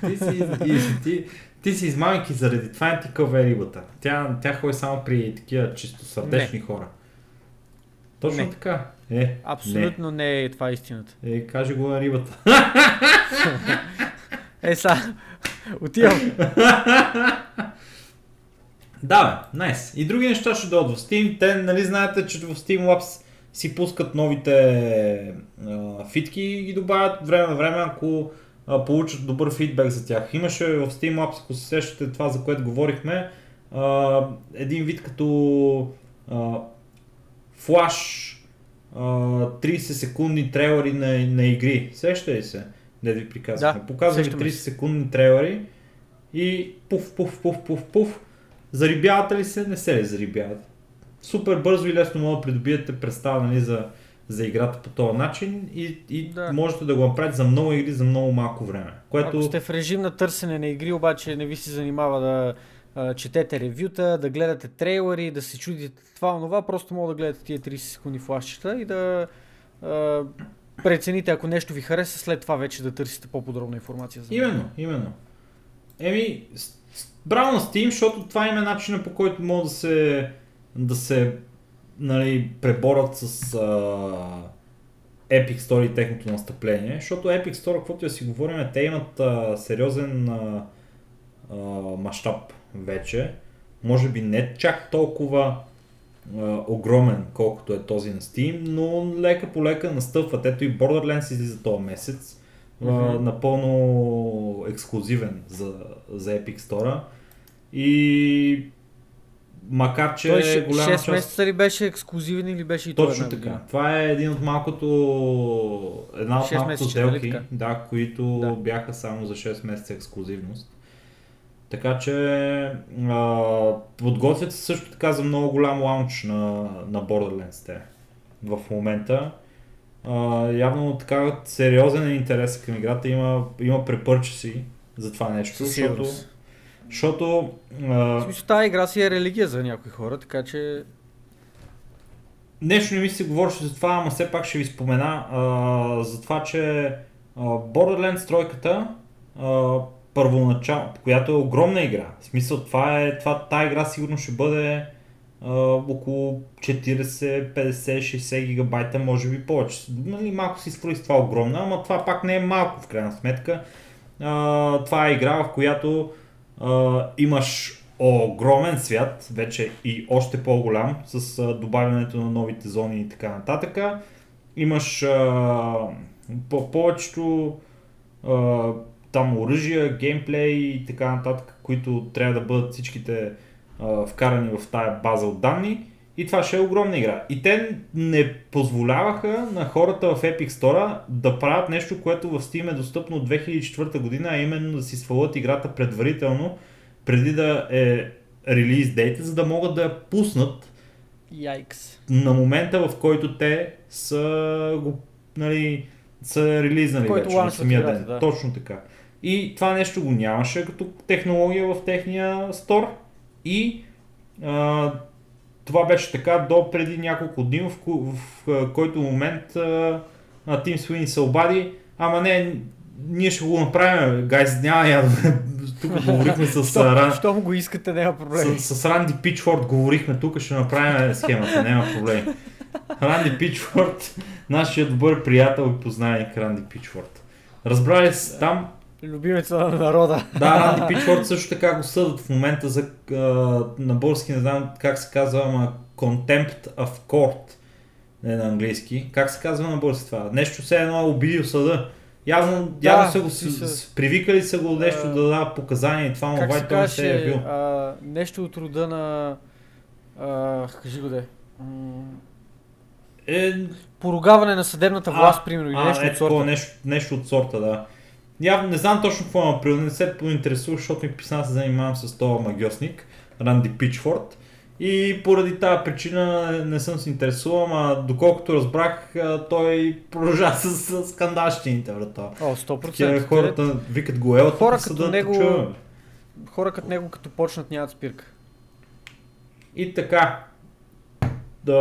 ти, си, и, ти, ти си измамки заради това не ти кълве рибата. Тя, тя ходи само при такива чисто сърдечни хора. Точно Не. така. Е, Абсолютно не е това истината. Не. Е, кажи го на рибата. Е, са. Отивам. Да, бе, найс. И други неща ще дойдат в Steam. Те, нали знаете, че в Steam Labs си пускат новите а, фитки и ги добавят време на време, ако а, получат добър фидбек за тях. Имаше в Steam Labs, ако се сещате това, за което говорихме, а, един вид като а, флаш а, 30 секундни трейлери на, на игри. Сещате ли се? Не ви приказвахме. Да, Показваме сещаме 30 се. секундни трейлери и пуф, пуф, пуф, пуф, пуф. Зарибявате ли се? Не се ли зарибявате? Супер бързо и лесно може да придобиете представа нали, за, за играта по този начин и, и Да. можете да го направите за много игри за много малко време. Което Ако сте в режим на търсене на игри, обаче не ви се занимава да а, четете ревюта, да гледате трейлери, да се чудите това, онова, просто мога да гледате тия 30 секунди флашчета и да а, прецените, ако нещо ви хареса, след това вече да търсите по-подробна информация за. Именно, именно. Еми, браво на Steam, защото това им е начина по който могат да се, да се нали, преборят с а, Epic Store и техното настъпление, защото Epic Store, каквото я си говорим, те имат а, сериозен а, а, мащаб вече. Може би не чак толкова а, огромен, колкото е този на Steam, но лека по лека настъпват. Ето и Borderlands излиза този месец. А, напълно ексклюзивен за, за Epic Store. И макар, че Той е ше- голяма 6 част... месеца ли беше ексклюзивен или беше и Точно така. Това е един от малкото, една от малкото нали сделки, да, които Да. бяха само за 6 месеца ексклюзивност. Така че а, подготвят се също така за много голям лаунч на, на Borderlands те в момента. А, явно така сериозен е интерес към играта, има, има препърчеси за това нещо, Със защото, защото а, смисъл, тази игра си е религия за някои хора, така че Нещо не ми се говореше за това, ама все пак ще ви спомена а, за това, че а, Borderlands тройката, а, първоначално, която е огромна игра. В смисъл, това е, това, тази игра сигурно ще бъде около 40, 50, 60 гигабайта, може би повече. Нали, малко си строи с това огромна, ама това пак не е малко в крайна сметка. А, това е игра, в която а, имаш огромен свят, вече и още по-голям, с а, добавянето на новите зони и така нататък. Имаш а, по- повечето а, там оръжия, геймплей и така нататък, които трябва да бъдат всичките а, вкарани в тая база от данни. И това ще е огромна игра. И те не позволяваха на хората в Epic Store да правят нещо, което в Steam е достъпно от 2004 година, а именно да си свалят играта предварително, преди да е релиз дейта, за да могат да я пуснат Яйкс. на момента, в който те са го, нали, са релизнали Който вече на самия играта, ден. да. Точно така. И това нещо го нямаше като технология в техния стор. И а, това беше така до преди няколко дни, в, ко- в, а, който момент а, Тим Суини се обади, ама не, ние ще го направим, гайз, няма я. Тук говорихме с, Ран, Щом го искате, няма проблем. с, с Ранди Пичфорд говорихме тук, ще направим схемата, няма проблем. Ранди Пичфорд, нашия добър приятел и познайник Ранди Пичфорд. Разбрали се там, Любимеца на народа. да, Ранди Пичфорд също така го съдат в момента за, а, на български, не знам как се казва, ама Contempt of Court, не на английски. Как се казва на български това? Нещо все едно е обидил съда. Явно, Да, явно са го, си с, привикали са го нещо А, да дава показания и това, Как се той се е явил. а, нещо от рода на... А, кажи го де. Е, Поругаване на съдебната власт, примерно, или а, нещо е, от сорта. такова Нещо, нещо от сорта, да. Явно не знам точно какво има при не се поинтересувах, защото ми писна се занимавам с този магиосник, Ранди Пичфорд. И поради тази причина не съм се интересувал, а доколкото разбрах, той продължава с, с скандалщините, брата. О, Такива 100%. хората викат го елата Хора като съда, него- чуваме. Хора като него, като почнат, нямат спирка. И така, да,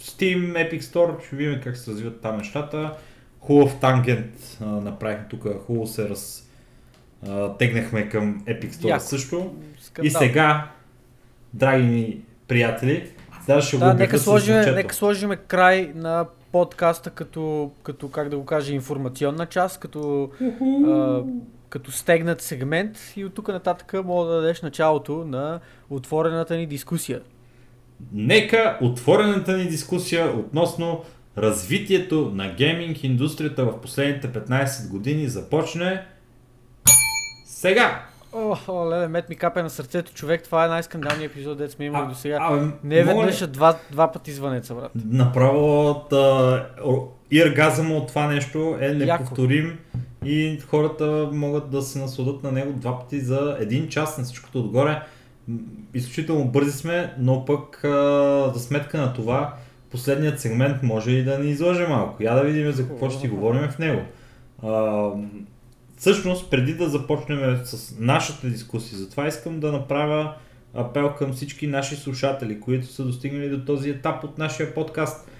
Steam, Epic Store, ще видим как се развиват там нещата. Хубав тангент а, направихме тук, хубаво се раз, а, тегнахме към Epic Store Яко. също. Скандал. И сега, драги ми приятели, сега ще го Да, обявя нека сложим, нека сложим край на подкаста като, като, как да го кажа, информационна част, като, а, като стегнат сегмент и от тук нататък мога да дадеш началото на отворената ни дискусия. Нека отворената ни дискусия относно развитието на гейминг индустрията в последните 15 години започне сега. О, о, леле, мет ми капе на сърцето, човек, това е най-скандалният епизод, дет сме имали до сега. Не ли- веднъж, а два, два пъти звънеца, брат. Направо от а, от това нещо е Яко. неповторим и хората могат да се насладат на него два пъти за един час на всичкото отгоре. Изключително бързи сме, но пък а, за сметка на това последният сегмент може и да ни излъже малко. Я да видим за какво ще говорим в него. А, всъщност, преди да започнем с нашата дискусия, затова искам да направя апел към всички наши слушатели, които са достигнали до този етап от нашия подкаст.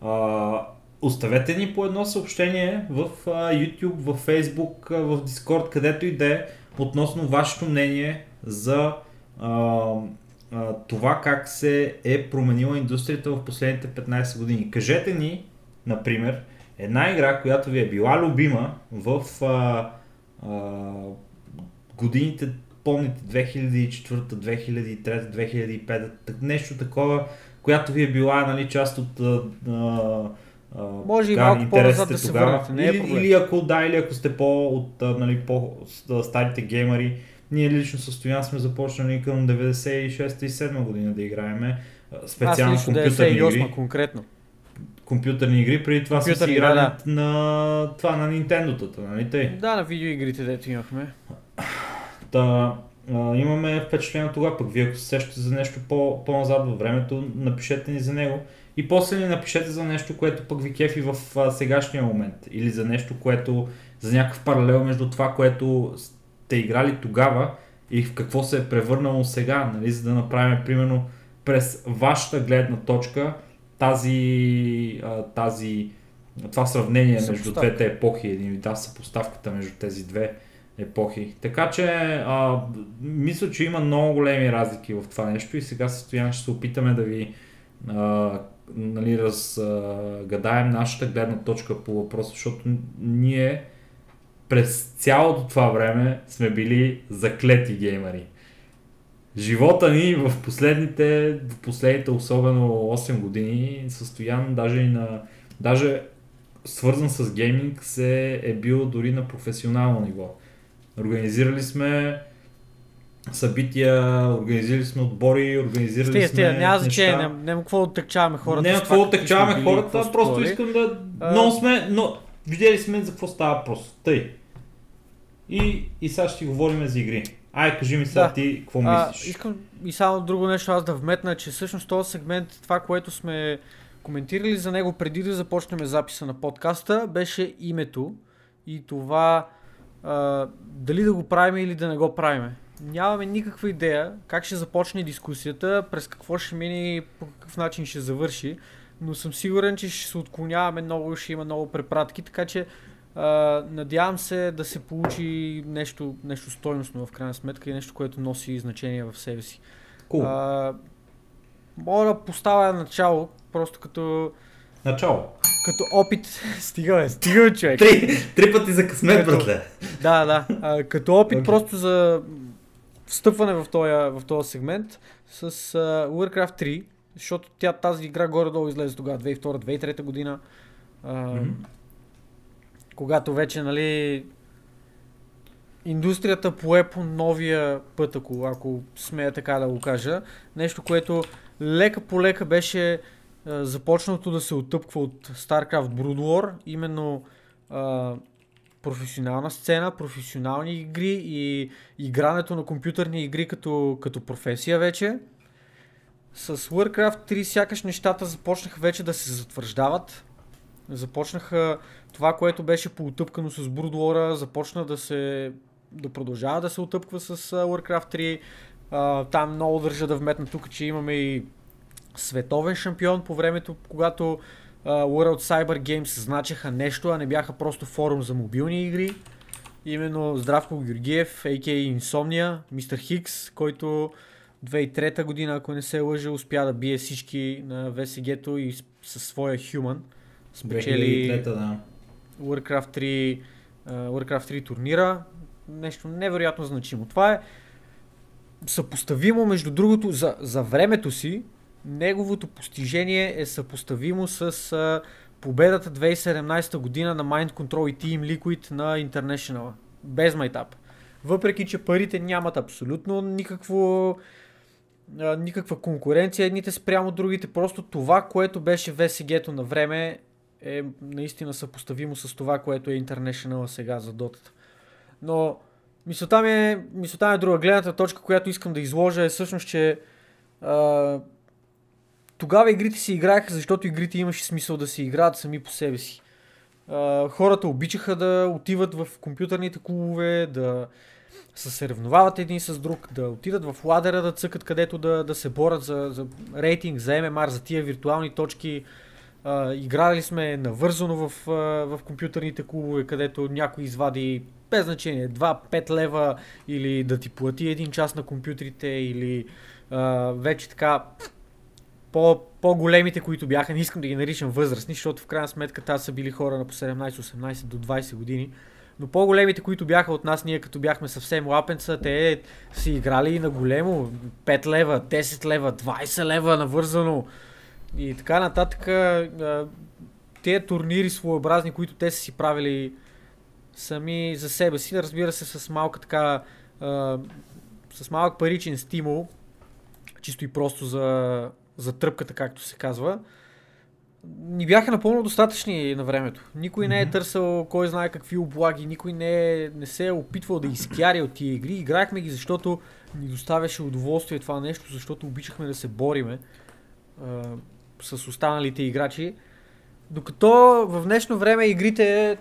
А, оставете ни по едно съобщение в а, YouTube, в Facebook, а, в Discord, където и да е, относно вашето мнение за а, а, това как се е променила индустрията в последните 15 години. Кажете ни, например, една игра, която ви е била любима в а, а, годините, помните 2004, 2003, 2005, так- нещо такова, която ви е била нали, част от а, а, Може и така, малко по-назад интересите да се тогава. върнете, не е или, проблем. или ако да, или ако сте по от нали, по с- старите геймери, ние лично с Стоян сме започнали към 96 и 7 година да играеме Аз специално лично компютърни 98 игри конкретно. компютърни игри, преди това сме си играли да, на това на Nintendo-тата, нали тъй? Да, на видеоигрите, дето имахме. Та, а, имаме впечатление това, пък вие ако се сещате за нещо по, по-назад във времето, напишете ни за него. И после ни напишете за нещо, което пък ви кефи в а, сегашния момент. Или за нещо, което, за някакъв паралел между това, което сте играли тогава и в какво се е превърнало сега, нали, за да направим примерно през вашата гледна точка тази, тази това сравнение между двете епохи, един да, съпоставката между тези две епохи. Така че а, мисля, че има много големи разлики в това нещо и сега състояние ще се опитаме да ви а, нали, разгадаем нашата гледна точка по въпроса, защото ние през цялото това време сме били заклети геймери. Живота ни в последните, в последните особено 8 години състоян даже и на даже свързан с гейминг се е бил дори на професионално ниво. Организирали сме събития, организирали сме отбори, организирали Стига, сме няма значение, неща. няма, няма какво отъкчаваме хората. С какво били, хората, просто искам да... А- Но сме, но видели сме за какво става въпрос. Тъй. И, и сега ще си говорим за игри. Ай, кажи ми сега Да. ти, какво А, мислиш? искам и само друго нещо аз да вметна, че всъщност този сегмент, това, което сме коментирали за него преди да започнем записа на подкаста, беше името и това а, дали да го правим или да не го правим. Нямаме никаква идея как ще започне дискусията, през какво ще мине и по какъв начин ще завърши, но съм сигурен, че ще се отклоняваме много, ще има много препратки, така че а, надявам се да се получи нещо, нещо стойностно в крайна сметка и нещо, което носи значение в себе си. Cool. А, мога да поставя начало, просто като, Начало. като опит. Стига, бе, стига, бе, човек. Три, три пъти за късмет, братле. Да, да. А, като опит Окей. просто за встъпване в този, в този сегмент с uh, Warcraft 3, защото тя тази игра горе-долу излезе тогава, 2002-2003 година. А, Мгм. Когато вече, нали, индустрията пое по новия път, ако, ако смея така да го кажа. Нещо, което лека по лека беше а, започнато да се отъпква от StarCraft Brood War, именно а, професионална сцена, професионални игри и игрането на компютърни игри като, като професия вече. С Warcraft 3 сякаш нещата започнаха вече да се затвърждават. Започнаха това, което беше поотъпкано с Brood War, започна да се да продължава да се отъпква с Warcraft 3. А, там много държа да вметна тук, че имаме и световен шампион по времето, когато а, World Cyber Games значеха нещо, а не бяха просто форум за мобилни игри. Именно Здравко Георгиев, a.k.a. Insomnia, Мистер Хикс, който 2003 година, ако не се лъжа, успя да бие всички на VSG-то и със своя Human. Спечели 2003, да. Warcraft 3, а, Warcraft 3 турнира. Нещо невероятно значимо. Това е съпоставимо, между другото, за, за времето си, неговото постижение е съпоставимо с а, победата 2017 година на Mind Control и Team Liquid на International. Без майтап. Въпреки, че парите нямат абсолютно никакво а, никаква конкуренция едните спрямо другите. Просто това, което беше VSG-то на време е наистина съпоставимо с това, което е International сега за дотата. Но мисълта ми е, мисълта ми е друга. Гледната точка, която искам да изложа е всъщност, че а, тогава игрите се играеха, защото игрите имаше смисъл да се играят сами по себе си. А, хората обичаха да отиват в компютърните клубове, да се съревновават един с друг, да отидат в ладера да цъкат където да, да се борят за, за рейтинг, за ММР, за тия виртуални точки. Играли сме навързано в, а, в компютърните клубове, където някой извади без значение 2-5 лева или да ти плати един час на компютрите или а, вече така по, по-големите, които бяха, не искам да ги наричам възрастни, защото в крайна сметка тази са били хора на по 17-18 до 20 години. Но по-големите, които бяха от нас, ние като бяхме съвсем лапенца, те си играли и на големо 5 лева, 10 лева, 20 лева навързано и така нататък. Тези турнири своеобразни, които те са си правили сами за себе си, разбира се, с малка така, с малък паричен стимул, чисто и просто за, за тръпката, както се казва, ни бяха напълно достатъчни на времето. Никой не е търсил кой знае какви облаги, никой не, е, не се е опитвал да изкяри от тия игри. Играхме ги, защото ни доставяше удоволствие това нещо, защото обичахме да се бориме а, с останалите играчи. Докато в днешно време игрите,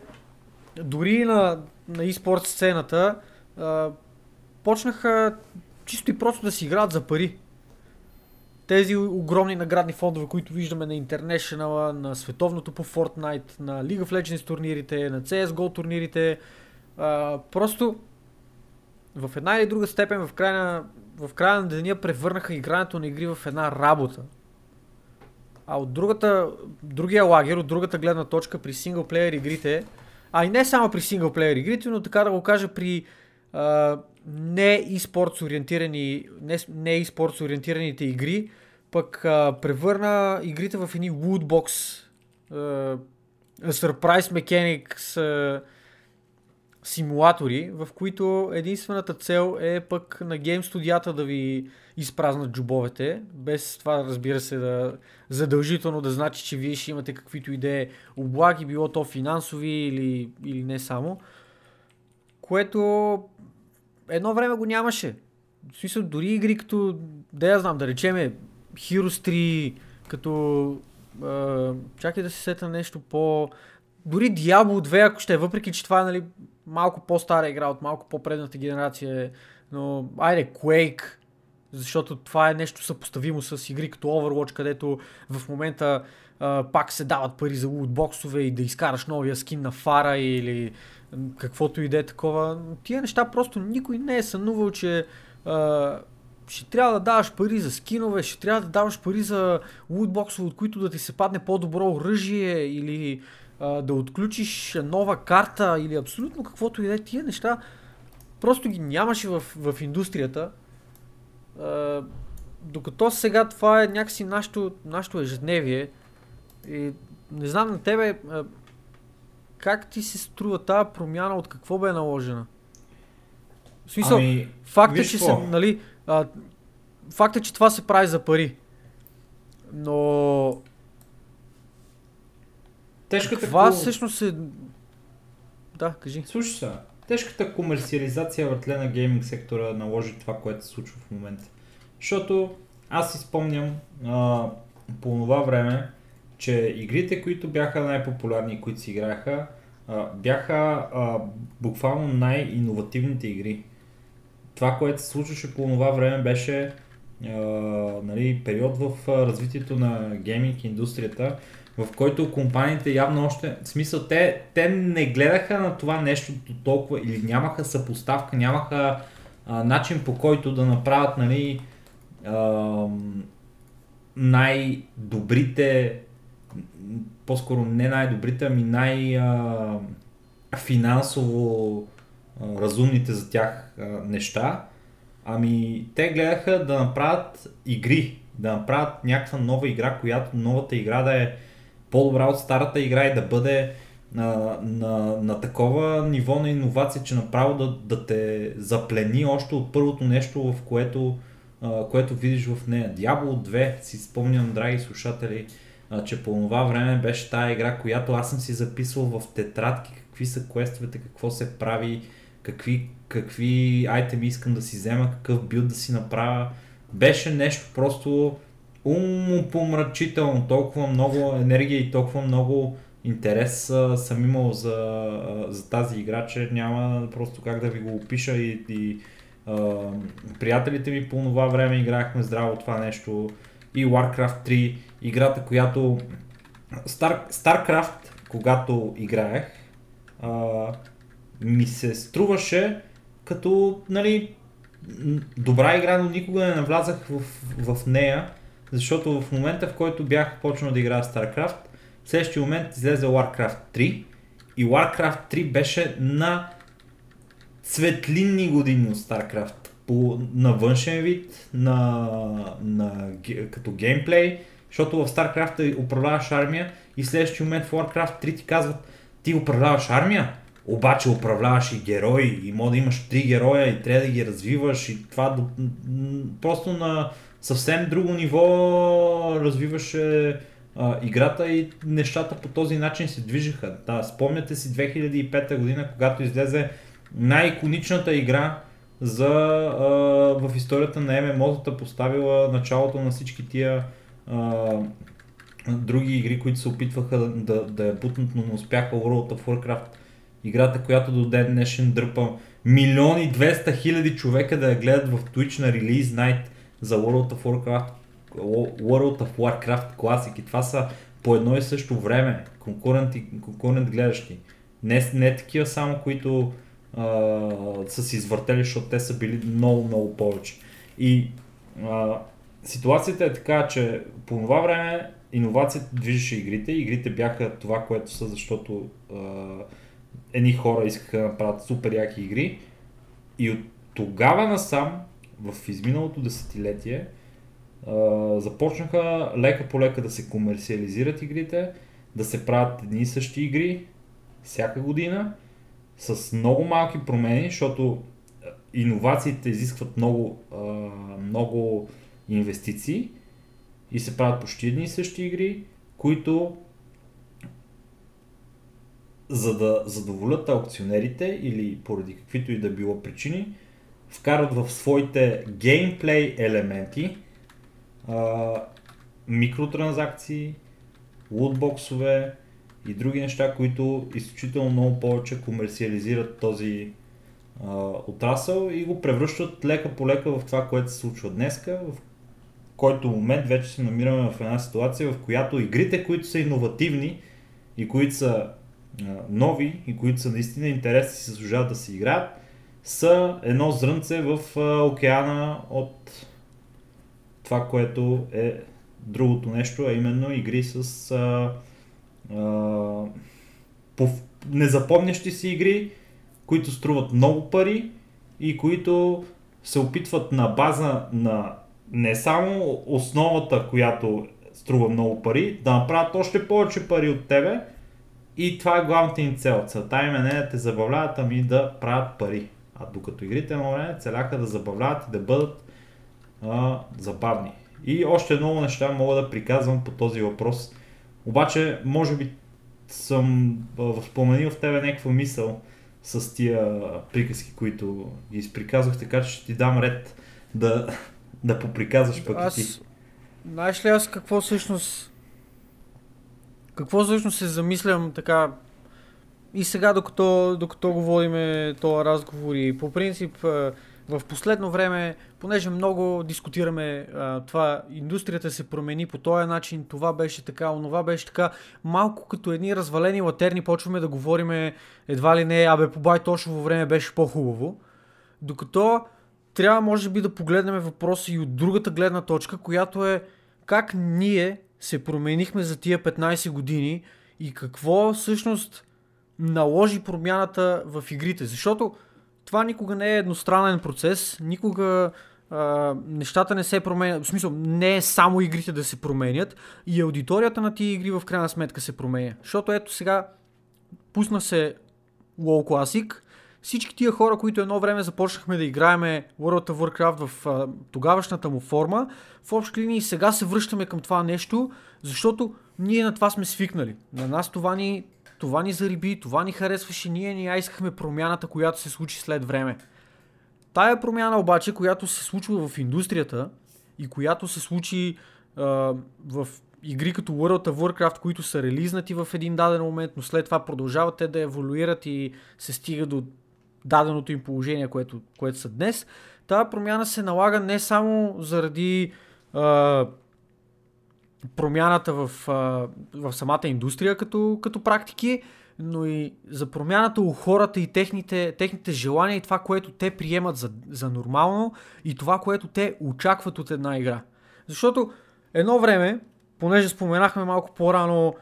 дори на, на e-sport сцената, а, почнаха чисто и просто да си играят за пари. Тези огромни наградни фондове, които виждаме на International, на световното по Fortnite, на League of Legends турнирите, на CSGO турнирите, а, просто в една или друга степен в края, в края на деня превърнаха игрането на игри в една работа. А от другата, другия лагер, от другата гледна точка при синглплеер игрите, а и не само при синглплеер игрите, но така да го кажа при а, не e-sports ориентирани, не, не ориентираните игри, пък а, превърна игрите в едни woodbox, а, surprise mechanics, а, симулатори, в които единствената цел е пък на гейм студията да ви изпразнат джобовете, без това разбира се да задължително да значи, че вие ще имате каквито идеи облаги, било то финансови или, или не само, което едно време го нямаше. В смисъл, дори игри като, да я знам, да речеме Heroes 3, като... Е, чакай да се сета нещо по... Дори Diablo 2, ако ще е, въпреки че това е нали, малко по-стара игра от малко по-предната генерация, е, но айде, Quake, защото това е нещо съпоставимо с игри като Overwatch, където в момента а, пак се дават пари за лутбоксове и да изкараш новия скин на фара или каквото и да е такова. Тия неща просто никой не е сънувал, че а, ще трябва да даваш пари за скинове, ще трябва да даваш пари за лутбоксове, от които да ти се падне по-добро оръжие или а, да отключиш нова карта или абсолютно каквото и да е. Тия неща просто ги нямаше в, в индустрията. А, докато сега това е някакси нашето, нашето ежедневие. И не знам на тебе, а, как ти се струва тази промяна, от какво бе наложена? В смисъл, ами, факт е, че се, нали, а, факт е, че това се прави за пари. Но... Тежката това ко... всъщност е... Да, кажи. Слушай сега, тежката комерциализация въртле на гейминг сектора наложи това, което се случва в момента. Защото аз си спомням а, по това време, че игрите, които бяха най-популярни, които си играха, а, бяха а, буквално най-инновативните игри. Това, което се случваше по това време беше а, нали, период в развитието на гейминг индустрията, в който компаниите явно още, в смисъл, те, те не гледаха на това нещо толкова или нямаха съпоставка, нямаха а, начин по който да направят нали, а, най-добрите по-скоро не най-добрите, ами най-финансово разумните за тях неща. Ами те гледаха да направят игри, да направят някаква нова игра, която новата игра да е по-добра от старата игра и да бъде на, на, на такова ниво на иновация, че направо да, да те заплени още от първото нещо, в което, което видиш в нея. Diablo 2, си спомням, драги слушатели, че по това време беше тая игра, която аз съм си записвал в тетрадки, какви са квестовете, какво се прави, какви, какви айтеми искам да си взема, какъв билд да си направя. Беше нещо просто умопомрачително, толкова много енергия и толкова много интерес а, съм имал за, за тази игра, че няма просто как да ви го опиша и, и а, приятелите ми по това време играхме здраво това нещо. И Warcraft 3 играта, която Star, StarCraft, когато играех, а, ми се струваше като нали, добра игра, но никога не навлязах в, в нея, защото в момента, в който бях почнал да играя StarCraft, в следващия момент излезе Warcraft 3 и Warcraft 3 беше на светлинни години от StarCraft. По, на външен вид, на, на, като геймплей, защото в StarCraft управляваш армия и в следващия момент в Warcraft 3 ти казват ти управляваш армия, обаче управляваш и герои. И може да имаш три героя и трябва да ги развиваш и това просто на съвсем друго ниво развиваше а, играта и нещата по този начин се движиха. Да, спомняте си 2005 година, когато излезе най-иконичната игра за, а, в историята на MMO-тата поставила началото на всички тия а, други игри, които се опитваха да, да, да я бутнат, но не успяха World of Warcraft. Играта, която до ден днешен дърпа милиони 200 хиляди човека да я гледат в Twitch на Release Night за World of Warcraft, World of Warcraft класики. Това са по едно и също време конкурент, конкурент гледащи. Не, не такива само, които а, са си извъртели, защото те са били много, много повече. И а, ситуацията е така, че по това време иновацията движеше игрите. Игрите бяха това, което са, защото а, едни хора искаха да направят супер яки игри. И от тогава насам, в изминалото десетилетие, а, започнаха лека по лека да се комерциализират игрите, да се правят едни и същи игри всяка година с много малки промени, защото иновациите изискват много, а, много инвестиции и се правят почти едни и същи игри, които за да задоволят аукционерите или поради каквито и да било причини, вкарат в своите геймплей елементи а, микротранзакции, лутбоксове и други неща, които изключително много повече комерциализират този а, отрасъл и го превръщат лека по лека в това, което се случва днеска, в който момент вече се намираме в една ситуация, в която игрите, които са иновативни и които са а, нови и които са наистина интересни се служават да се играят, са едно зрънце в океана от това, което е другото нещо, а именно игри с а, а, по, незапомнящи си игри, които струват много пари и които се опитват на база на не само основата, която струва много пари, да направят още повече пари от тебе и това е главната им цел. Целта им е не да те забавляват, ами да правят пари. А докато игрите на време целяха да забавляват и да бъдат а, забавни. И още много неща мога да приказвам по този въпрос. Обаче, може би съм възпоменил в тебе някаква мисъл с тия приказки, които ги изприказвах, така че ще ти дам ред да, да поприказваш пък аз, и ти. Знаеш ли аз какво всъщност какво всъщност се замислям така и сега докато, докато го водиме този разговор и по принцип в последно време, понеже много дискутираме а, това, индустрията се промени по този начин, това беше така, онова беше така, малко като едни развалени латерни почваме да говориме едва ли не, абе по Байтошово време беше по-хубаво, докато трябва може би да погледнем въпроса и от другата гледна точка, която е как ние се променихме за тия 15 години и какво всъщност наложи промяната в игрите. Защото това никога не е едностранен процес, никога а, нещата не се променят, в смисъл не е само игрите да се променят и аудиторията на тия игри в крайна сметка се променя. Защото ето сега пусна се WoW Classic, всички тия хора, които едно време започнахме да играеме World of Warcraft в а, тогавашната му форма, в общи линии сега се връщаме към това нещо, защото ние на това сме свикнали. На нас това ни това ни зариби, това ни харесваше, ние ни искахме промяната, която се случи след време. Тая промяна обаче, която се случва в индустрията и която се случи а, в игри като World of Warcraft, които са релизнати в един даден момент, но след това продължават те да еволюират и се стига до даденото им положение, което, което са днес. Тая промяна се налага не само заради а, промяната в, в самата индустрия като, като практики, но и за промяната у хората и техните, техните желания и това, което те приемат за, за нормално и това, което те очакват от една игра. Защото едно време, понеже споменахме малко по-рано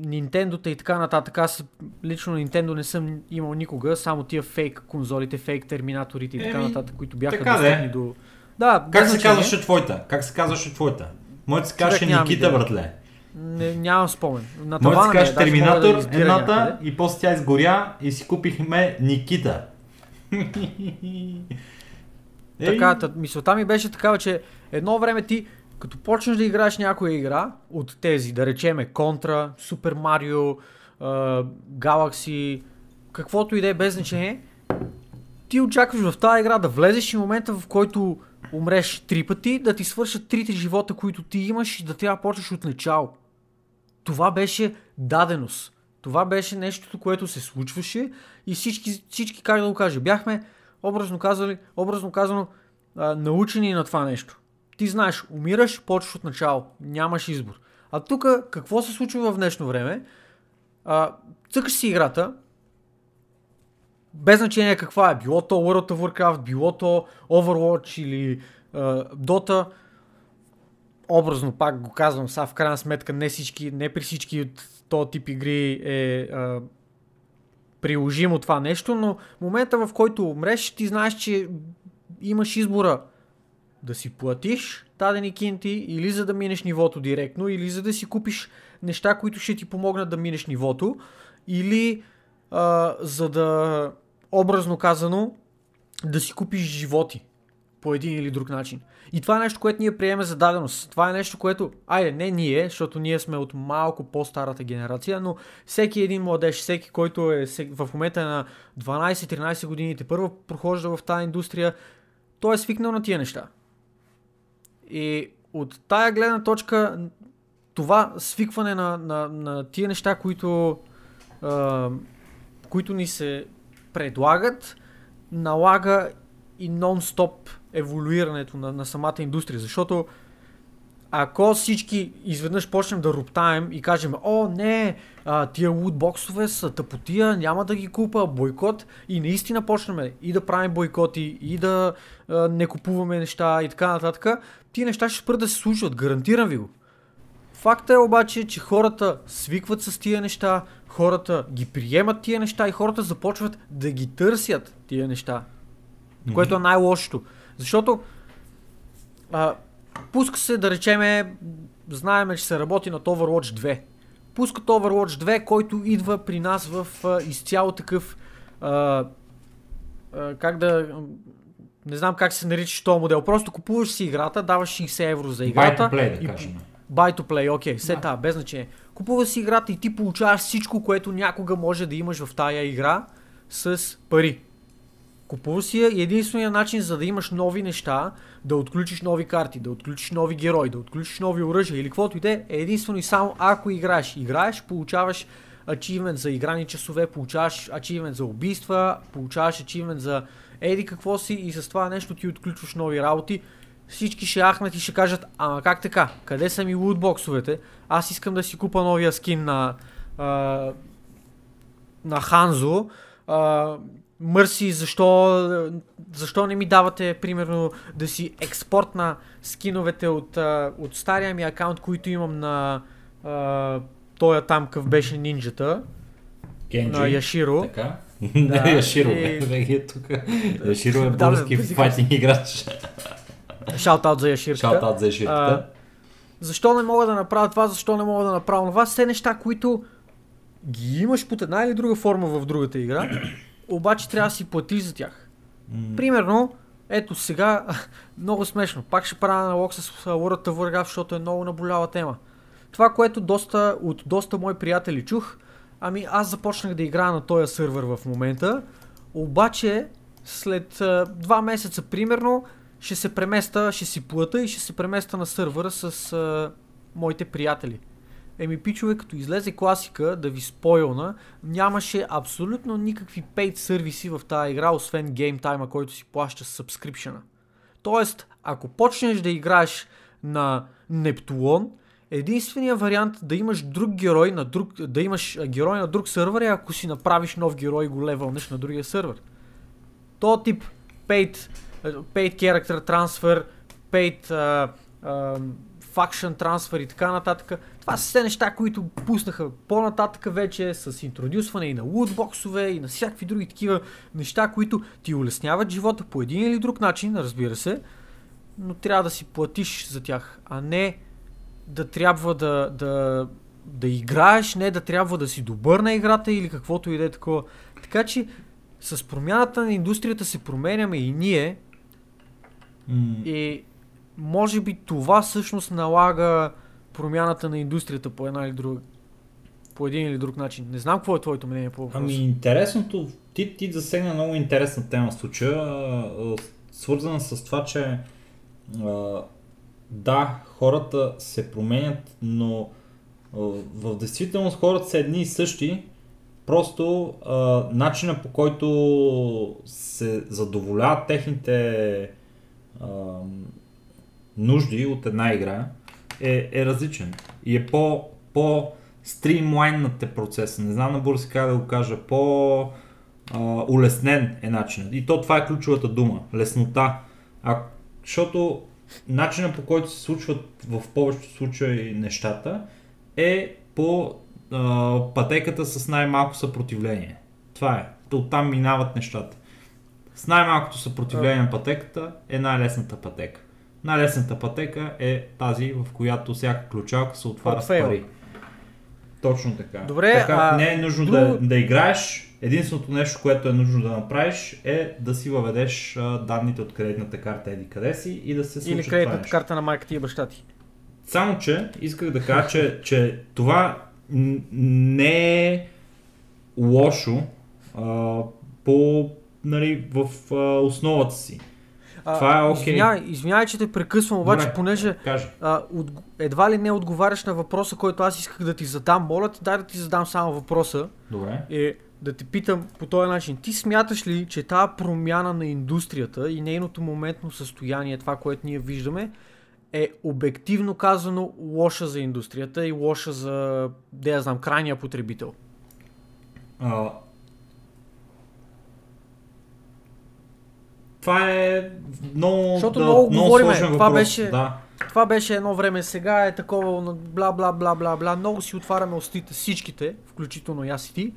Nintendo и така нататък, аз лично Nintendo не съм имал никога, само тия фейк конзолите, фейк терминаторите и така нататък, които бяха така достъпни до... Да, как се казваше твоята? Как се казваше твоята? Моят се казваше Никита, братле. Не, нямам спомен. На Моят се казваше Терминатор, да едната някъде. и после тя изгоря и си купихме Никита. така, мисълта ми беше такава, че едно време ти, като почнеш да играеш някоя игра от тези, да речеме Контра, Супер Марио, Galaxy, каквото и да е без значение, ти очакваш в тази игра да влезеш и момента в който умреш три пъти, да ти свършат трите живота, които ти имаш и да трябва да почнеш от начало. Това беше даденост. Това беше нещото, което се случваше и всички, всички как да го кажа, бяхме образно, казали, образно казано а, научени на това нещо. Ти знаеш, умираш, почваш от начало. Нямаш избор. А тук какво се случва в днешно време? А, цъкаш си играта, без значение каква е, било то World of Warcraft, било то Overwatch или uh, Dota, образно пак го казвам, са в крайна сметка не, всички, не при всички от този тип игри е uh, приложимо това нещо, но момента в който умреш, ти знаеш, че имаш избора. Да си платиш дадени кинти или за да минеш нивото директно, или за да си купиш неща, които ще ти помогнат да минеш нивото, или а, за да, образно казано, да си купиш животи по един или друг начин. И това е нещо, което ние приеме за даденост. Това е нещо, което, айде, не ние, защото ние сме от малко по-старата генерация, но всеки един младеж, всеки, който е в момента на 12-13 годините, първо прохожда в тази индустрия, той е свикнал на тия неща. И от тая гледна точка, това свикване на, на, на тия неща, които, а, които ни се предлагат, налага и нон-стоп еволюирането на, на самата индустрия. Защото ако всички изведнъж почнем да роптаем и кажем, о не, а, тия лутбоксове са тъпотия, няма да ги купа, бойкот и наистина почнем и да правим бойкоти, и да а, не купуваме неща и така нататък, тия неща ще спрат да се случват, гарантирам ви го. Факта е обаче, че хората свикват с тия неща, хората ги приемат тия неща и хората започват да ги търсят тия неща. Mm-hmm. Което е най-лошото. Защото а, пуска се, да речеме, знаеме, че се работи на Overwatch 2. Пускат Overwatch 2, който идва при нас в а, изцяло такъв а, а, как да не знам как се нарича този модел. Просто купуваш си играта, даваш 60 евро за играта. Buy to play, да кажем. Buy to play, окей, okay, все да. без значение. Купуваш си играта и ти получаваш всичко, което някога може да имаш в тая игра с пари. Купува си я и единственият начин за да имаш нови неща, да отключиш нови карти, да отключиш нови герои, да отключиш нови оръжия или каквото и да е, е единствено и само ако играеш. Играеш, получаваш ачивмент за играни часове, получаваш ачивмент за убийства, получаваш ачивмент за еди какво си и с това нещо ти отключваш нови работи. Всички ще ахнат и ще кажат, ама как така, къде са ми лутбоксовете? Аз искам да си купа новия скин на, а, на Ханзо. А, Мърси, защо, защо не ми давате, примерно, да си експорт на скиновете от, от стария ми акаунт, които имам на тоя там къв беше нинджата. Genji. На Яширо. Така. Да, Яширо, и... е тук. Яширо е български да, файтинг играч. Шаутаут за Яширката. Шаутаут за Яширката. защо не мога да направя това, защо не мога да направя това? Все неща, които ги имаш под една или друга форма в другата игра обаче трябва да си платиш за тях. Mm. Примерно, ето сега, много смешно, пак ще правя налог с World of Warcraft, защото е много наболява тема. Това, което доста, от доста мои приятели чух, ами аз започнах да играя на този сървър в момента, обаче след а, два месеца примерно ще се преместа, ще си плата и ще се преместа на сървъра с а, моите приятели. Еми, пичове, като излезе класика, да ви спойлна, нямаше абсолютно никакви paid сервиси в тази игра, освен геймтайма, който си плаща с subscription Тоест, ако почнеш да играеш на Нептулон, единственият вариант да имаш друг герой на друг, да имаш герой на друг сървър е ако си направиш нов герой и го левълнеш на другия сървър. То тип paid, paid character transfer, paid uh, uh, faction transfer и така нататък. Това са все неща, които пуснаха по-нататък вече с интродюсване и на лутбоксове и на всякакви други такива неща, които ти улесняват живота по един или друг начин, разбира се, но трябва да си платиш за тях, а не да трябва да, да, да играеш, не да трябва да си добър на играта или каквото и да е такова. Така че с промяната на индустрията се променяме и ние. Mm. И може би това всъщност налага промяната на индустрията по една или друга по един или друг начин. Не знам какво е твоето мнение по въпроса. Ами интересното, ти, ти засегна много интересна тема в случая, свързана с това, че да, хората се променят, но в действителност хората са едни и същи, просто а, начина по който се задоволяват техните а, нужди от една игра е, е различен и е по, по стримлайннат процеса. Не знам на бурси как да го кажа. По а, улеснен е начинът. И то това е ключовата дума. Леснота. А, защото начинът по който се случват в повечето случаи нещата е по а, пътеката с най-малко съпротивление. Това е. Оттам минават нещата. С най-малкото съпротивление на пътеката е най-лесната пътека. Най-лесната пътека е тази, в която всяка ключалка се отваря с пари. Точно така. Добре, така, а, не е нужно друго- да, да играеш. Единственото нещо, което е нужно да направиш е да си въведеш а, данните от кредитната карта еди къде си и да се случи Или това кредитната нещо. карта на майка ти и баща ти. Само, че исках да кажа, че, че това не е лошо а, по, нали, в а, основата си. А, Това е окей. Извинявай, извинявай, че те прекъсвам, обаче, Добре. понеже а, от, едва ли не отговаряш на въпроса, който аз исках да ти задам, моля ти, дай да ти задам само въпроса. Добре. е да те питам по този начин. Ти смяташ ли, че тази промяна на индустрията и нейното моментно състояние, това, което ние виждаме, е обективно казано лоша за индустрията и лоша за, да я знам, крайния потребител? А, това е много, Защото да, много говориме, сложен това въпрос. беше- Да. Това беше едно време, сега е такова бла бла бла бла бла, много си отваряме устите всичките, включително и аз и ти.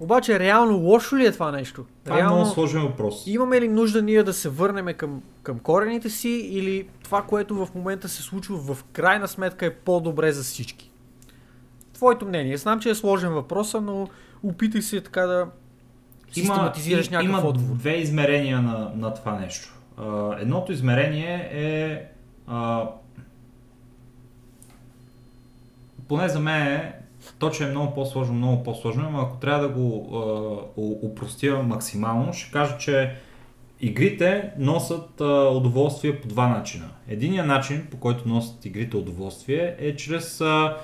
Обаче реално лошо ли е това нещо? Това е много сложен въпрос. Имаме ли нужда ние да се върнем към, към корените си или това, което в момента се случва в крайна сметка е по-добре за всички? Твоето мнение. Знам, че е сложен въпрос, но опитай се така да систематизираш и- някакъв има отговор. две измерения на, на това нещо. А, едното измерение е а, поне за мен е, то, че е много по-сложно, много по-сложно, но ако трябва да го а, упростя максимално, ще кажа, че игрите носят а, удоволствие по два начина. Единият начин, по който носят игрите удоволствие, е чрез а,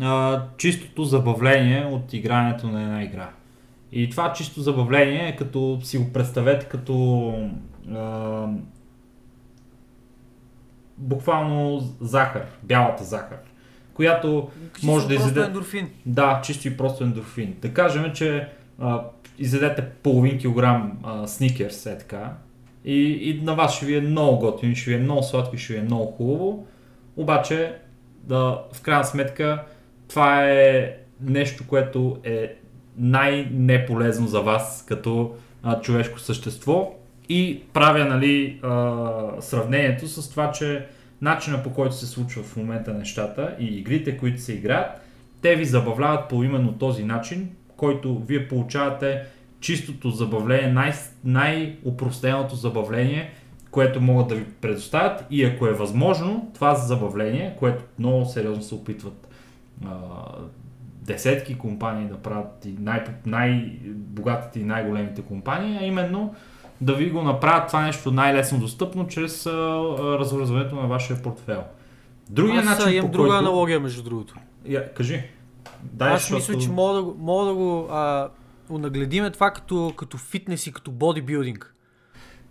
а, чистото забавление от игрането на една игра. И това чисто забавление е като си го представете като а, буквално захар, бялата захар, която може да изяде... ендорфин. Да, чисто и просто ендорфин. Да кажем, че а, изядете половин килограм а, сникерс, е така, и, и на вас ще ви е много готино, ще ви е много сладко ще ви е много хубаво, обаче да, в крайна сметка това е нещо, което е най-неполезно за вас като а, човешко същество. И правя нали, а, сравнението с това, че начина по който се случва в момента нещата и игрите, които се играят, те ви забавляват по именно този начин, който вие получавате чистото забавление, най- най-упростеното забавление, което могат да ви предоставят. И ако е възможно, това забавление, което много сериозно се опитват а, десетки компании да правят и най- най-богатите и най-големите компании, а именно да ви го направят това нещо най-лесно достъпно чрез а, а, развързването на вашия портфел. Другия Аз начин, имам по друга който... аналогия, между другото. Я, кажи. Дай, Аз мисля, че мога да, го- мога да го а, унагледиме това като, като фитнес и като бодибилдинг.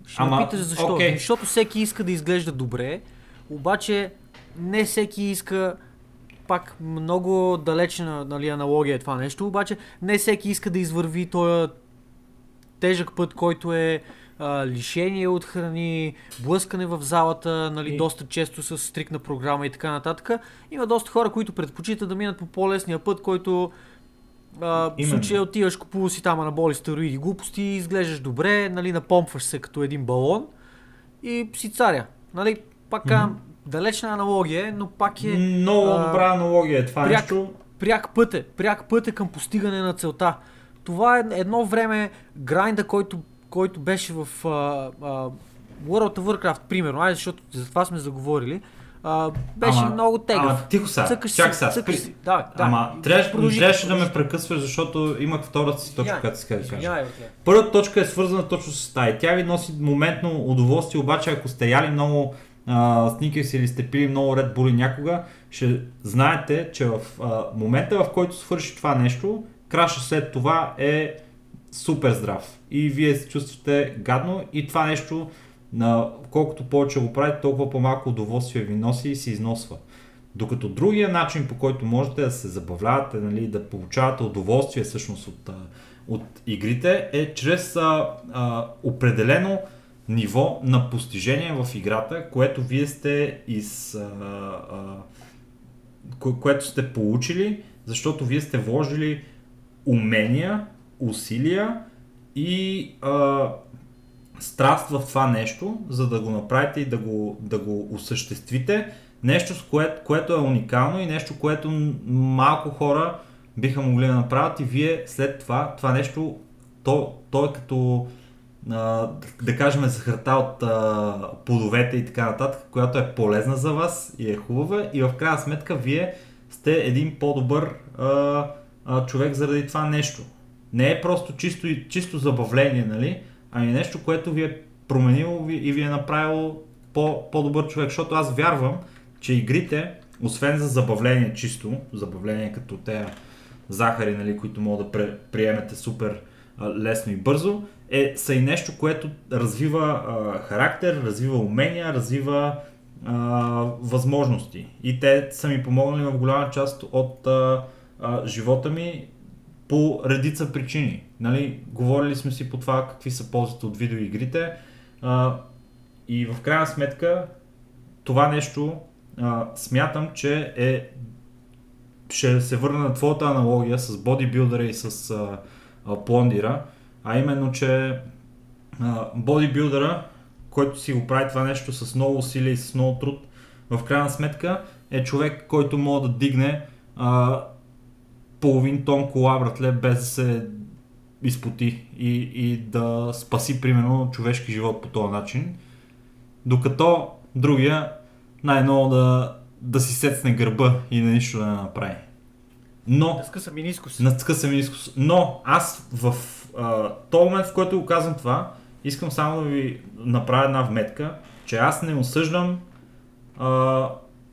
Ще Ама, ме питаш защо. окей. Защото всеки иска да изглежда добре, обаче не всеки иска пак много далечна нали, аналогия е това нещо, обаче не всеки иска да извърви този тежък път, който е а, лишение от храни, блъскане в залата, нали, И- доста често с стрикна програма и така нататък. Има доста хора, които предпочитат да минат по по-лесния път, който а, в случая отиваш, купува си там анаболи стероиди глупости, изглеждаш добре, нали, напомпваш се като един балон и си царя. Нали, пак казвам, далечна аналогия е, но пак е Много а, добра аналогия е това пряк- нещо. пряк път е, пряк път е към постигане на целта. Това е едно време грайнда, който, който беше в а, а, World of Warcraft, примерно, айде, защото за това сме заговорили, а, беше Ама- много тегъв. Ама тихо сега, Цъкаш чак сега, цъкаш спри. си. Да, да. Ама трябваше, трябваше да ме прекъсваш, защото имах втората си точка, която иска да кажа. Първата точка е свързана точно с тази. Тя ви носи моментно удоволствие, обаче ако сте яли много а, сникерс или сте пили много Red Bull някога, ще знаете, че в а, момента в който свърши това нещо, краша след това е супер здрав. И вие се чувствате гадно и това нещо, на, колкото повече го правите, толкова по-малко удоволствие ви носи и се износва. Докато другия начин, по който можете да се забавлявате, нали, да получавате удоволствие всъщност от, от игрите, е чрез а, а, определено ниво на постижение в играта, което вие сте из, а, а, кое, което сте получили, защото вие сте вложили умения, усилия и а, страст в това нещо, за да го направите и да го, да го осъществите. Нещо, с кое, което е уникално и нещо, което малко хора биха могли да направят и вие след това, това нещо, то, то е като да кажем захарта от плодовете и така нататък, която е полезна за вас и е хубава и в крайна сметка вие сте един по-добър а, а, човек заради това нещо. Не е просто чисто, чисто забавление, нали? ами нещо, което ви е променило и ви е направило по, по-добър човек, защото аз вярвам, че игрите, освен за забавление чисто, забавление като те захари, нали, които могат да приемете супер лесно и бързо, е, са и нещо, което развива а, характер, развива умения, развива а, възможности. И те са ми помогнали в голяма част от а, а, живота ми по редица причини. Нали, говорили сме си по това какви са ползите от видеоигрите а, и в крайна сметка това нещо а, смятам, че е ще се върна на твоята аналогия с бодибилдера и с а, а, плондира, а именно, че а, бодибилдера, който си го прави това нещо с много усилия и с много труд, в крайна сметка е човек, който може да дигне а, половин тон кола, братле, без да се изпоти и, и да спаси, примерно, човешки живот по този начин. Докато другия най-ново да, да си сецне гърба и да нищо да не направи. Но... Надскъса минискус. Надскъса минискус. Но аз в а, този момент, в който го казвам това, искам само да ви направя една вметка, че аз не осъждам а,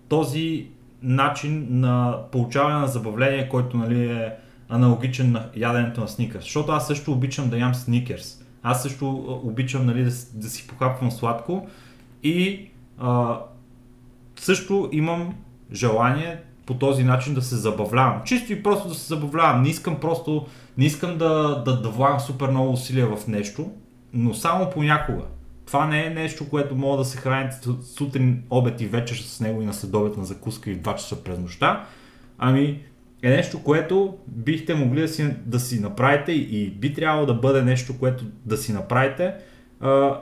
този начин на получаване на забавление, който нали, е аналогичен на яденето на сникърс. Защото аз също обичам да ям сникерс. Аз също обичам нали, да, да си похапвам сладко и а, също имам желание по този начин да се забавлявам. Чисто и просто да се забавлявам. Не искам просто, не искам да, да, да влагам супер много усилия в нещо, но само понякога. Това не е нещо, което мога да се храните сутрин, обед и вечер с него и на следобед на закуска и 2 часа през нощта. Ами е нещо, което бихте могли да си, да си направите и би трябвало да бъде нещо, което да си направите, а,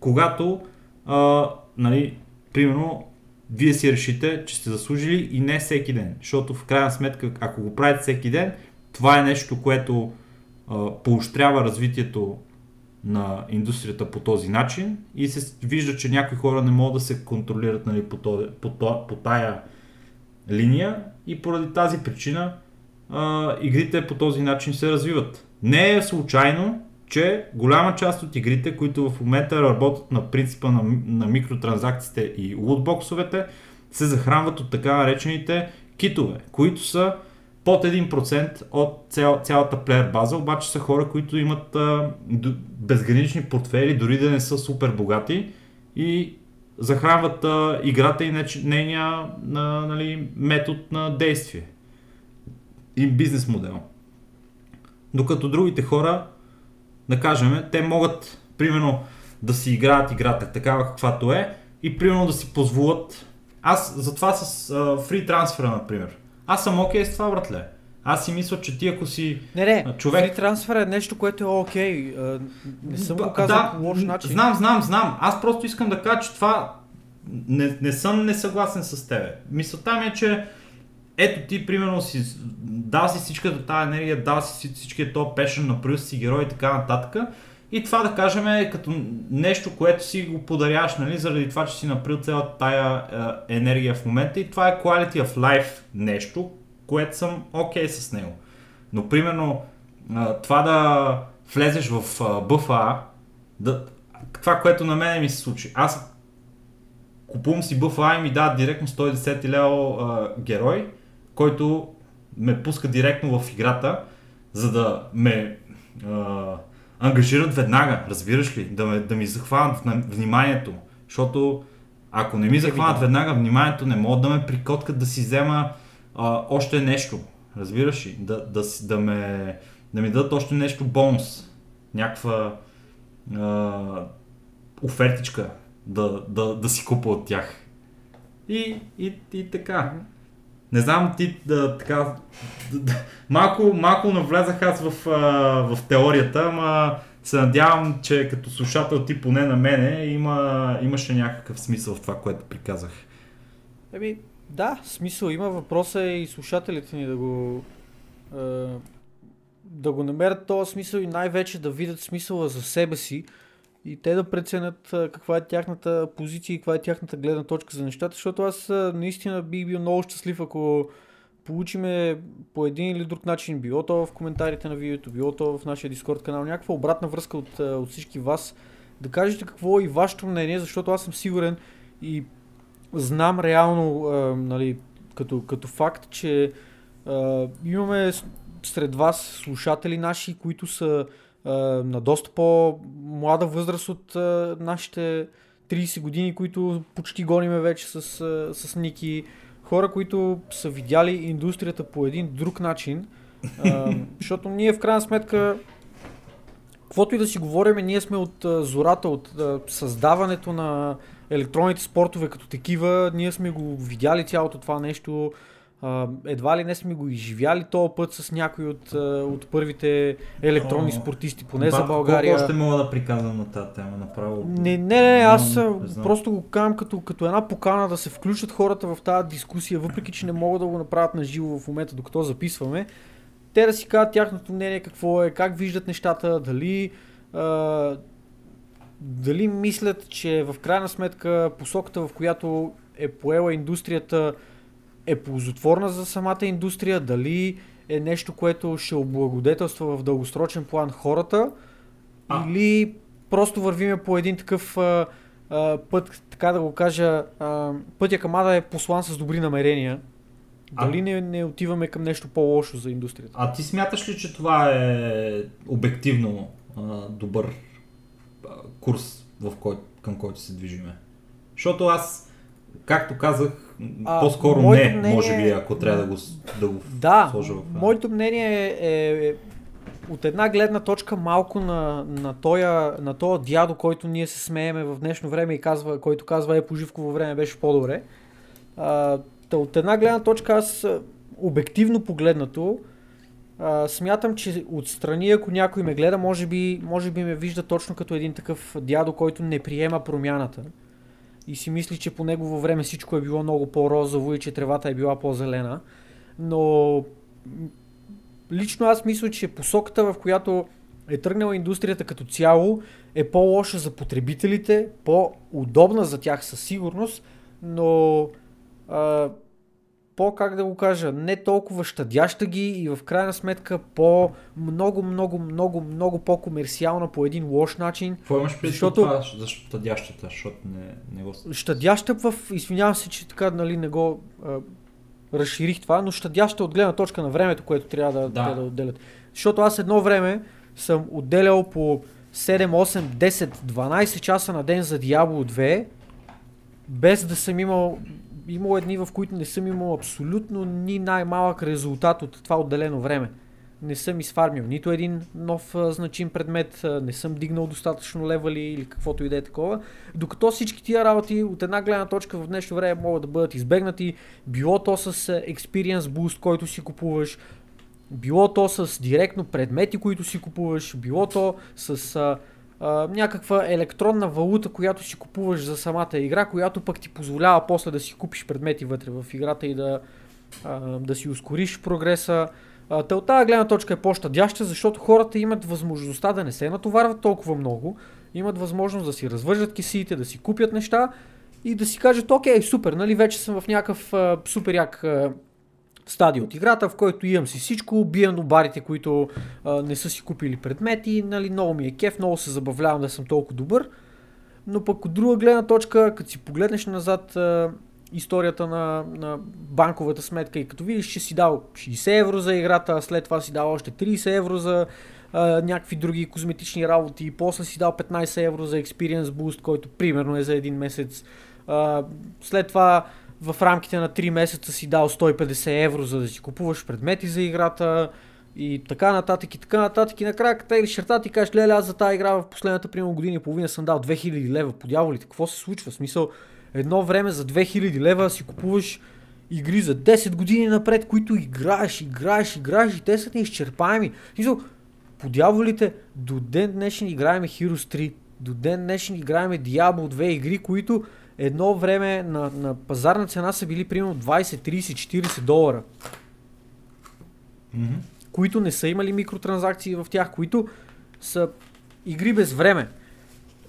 когато, а, нали, примерно, вие си решите, че сте заслужили и не всеки ден. Защото в крайна сметка, ако го правите всеки ден, това е нещо, което а, поощрява развитието на индустрията по този начин и се вижда, че някои хора не могат да се контролират нали, по, този, по, по тая линия и поради тази причина а, игрите по този начин се развиват. Не е случайно, че голяма част от игрите, които в момента работят на принципа на, на микротранзакциите и лутбоксовете, се захранват от така наречените китове, които са под 1% от цял, цялата плеер база, обаче са хора, които имат а, безгранични портфели, дори да не са супер богати и захранват а, играта и нейния а, нали, метод на действие и бизнес модел. Докато другите хора, да кажем, те могат примерно да си играят играта такава каквато е и примерно да си позволят. Аз затова с фри трансфера, например. Аз съм окей okay с това, братле. Аз си мисля, че ти ако си не, не, човек... Фри трансфер е нещо, което е окей. Okay. Не съм го казал да, по лош начин. Знам, знам, знам. Аз просто искам да кажа, че това не, не съм несъгласен с тебе. Мисълта ми е, че ето ти, примерно, си дал си всичката тази енергия, дал си всичкия то пешен, направил си герой и така нататък. И това да кажем е като нещо, което си го подаряваш, нали, заради това, че си направил цялата тая е, енергия в момента и това е quality of life нещо, което съм окей okay с него. Но примерно това да влезеш в BFA, да, това, което на мен ми се случи. Аз купувам си BFA и ми дадат директно 110 лева герой, който ме пуска директно в играта, за да ме а, ангажират веднага, разбираш ли, да, ме, да ми захванат вниманието, защото ако не ми захванат веднага вниманието, не могат да ме прикоткат да си взема а, още нещо, разбираш ли, да, да, да, ме, да ми дадат още нещо бонус, някаква а, офертичка да, да, да си купа от тях. И, и, и така. Не знам ти да, така, малко, малко навлезах аз в, в теорията, ама се надявам, че като слушател ти поне на мене има, имаше някакъв смисъл в това, което приказах. Еми, да, смисъл има. Въпроса е и слушателите ни да го а, да го намерят този смисъл и най-вече да видят смисъла за себе си и те да преценят каква е тяхната позиция и каква е тяхната гледна точка за нещата, защото аз наистина бих бил много щастлив, ако получиме по един или друг начин, било то в коментарите на видеото, било то в нашия Дискорд канал, някаква обратна връзка от, от всички вас, да кажете какво е и вашето мнение, защото аз съм сигурен и знам реално, а, нали, като, като факт, че а, имаме сред вас слушатели наши, които са на доста по-млада възраст от нашите 30 години, които почти гониме вече с, с Ники. Хора, които са видяли индустрията по един друг начин. Защото ние в крайна сметка, каквото и да си говорим, ние сме от а, зората, от а, създаването на електронните спортове като такива. Ние сме го видяли цялото това нещо. Едва ли не сме го изживяли този път с някой от, от първите електронни О, спортисти, поне за България. Колко още мога да приказвам на тази тема направо? Не, не, не, аз не просто го казвам като, като една покана да се включат хората в тази дискусия, въпреки че не могат да го направят на живо в момента, докато записваме. Те да си кажат тяхното мнение какво е, как виждат нещата, дали uh, дали мислят, че в крайна сметка посоката, в която е поела индустрията, е ползотворна за самата индустрия, дали е нещо, което ще облагодетелства в дългосрочен план хората, а. или просто вървиме по един такъв а, а, път, така да го кажа, а, пътя към Ада е послан с добри намерения. Дали а... не, не отиваме към нещо по-лошо за индустрията? А ти смяташ ли, че това е обективно а, добър а, курс, в кой, към който се движиме? Защото аз, както казах, а, По-скоро не, мнение... може би, ако трябва да го, да го да, сложа в... моето мнение е, е от една гледна точка малко на, на, тоя, на тоя дядо, който ние се смееме в днешно време и казва, който казва е поживково време беше по-добре. А, от една гледна точка аз обективно погледнато а, смятам, че отстрани, ако някой ме гледа, може би, може би ме вижда точно като един такъв дядо, който не приема промяната и си мисли, че по негово време всичко е било много по-розово и че тревата е била по-зелена. Но лично аз мисля, че посоката, в която е тръгнала индустрията като цяло, е по-лоша за потребителите, по-удобна за тях със сигурност, но а, по, как да го кажа, не толкова щадяща ги и в крайна сметка по много, много, много, много по-комерциална по един лош начин. Какво имаш предвид защото... това за щадящата, защото не, не го... Щадяща в, извинявам се, че така нали, не го а, разширих това, но щадяща от гледна точка на времето, което трябва да, да. да отделят. Защото аз едно време съм отделял по 7, 8, 10, 12 часа на ден за Diablo 2, без да съм имал имало едни, в които не съм имал абсолютно ни най-малък резултат от това отделено време. Не съм изфармил нито един нов значим предмет, не съм дигнал достатъчно левали или каквото и да е такова. Докато всички тия работи от една гледна точка в днешно време могат да бъдат избегнати, било то с Experience Boost, който си купуваш, било то с директно предмети, които си купуваш, било то с а, някаква електронна валута, която си купуваш за самата игра, която пък ти позволява после да си купиш предмети вътре в играта и да, а, да си ускориш прогреса. А, от тази гледна точка е по-щадяща, защото хората имат възможността да не се натоварват толкова много, имат възможност да си развържат кисиите, да си купят неща и да си кажат, окей, супер, нали, вече съм в някакъв супер як стадий от играта, в който имам си всичко, бием барите, които а, не са си купили предмети, нали, много ми е кеф, много се забавлявам да съм толкова добър. Но пък от друга гледна точка, като си погледнеш назад а, историята на, на банковата сметка и като видиш, че си дал 60 евро за играта, след това си дал още 30 евро за а, някакви други козметични работи, и после си дал 15 евро за Experience Boost, който примерно е за един месец. А, след това в рамките на 3 месеца си дал 150 евро, за да си купуваш предмети за играта и така нататък и така нататък и накрая като или шерта ти кажеш, леле, аз за тази игра в последната примерно година и половина съм дал 2000 лева по дяволите. Какво се случва? В смисъл, едно време за 2000 лева си купуваш игри за 10 години напред, които играеш, играеш, играеш и те са неизчерпаеми. Смисъл, по дяволите, до ден днешен играеме Heroes 3, до ден днешен играеме Diablo 2 игри, които едно време на, на пазарна цена са били примерно 20, 30, 40 долара. Mm-hmm. които не са имали микротранзакции в тях, които са игри без време.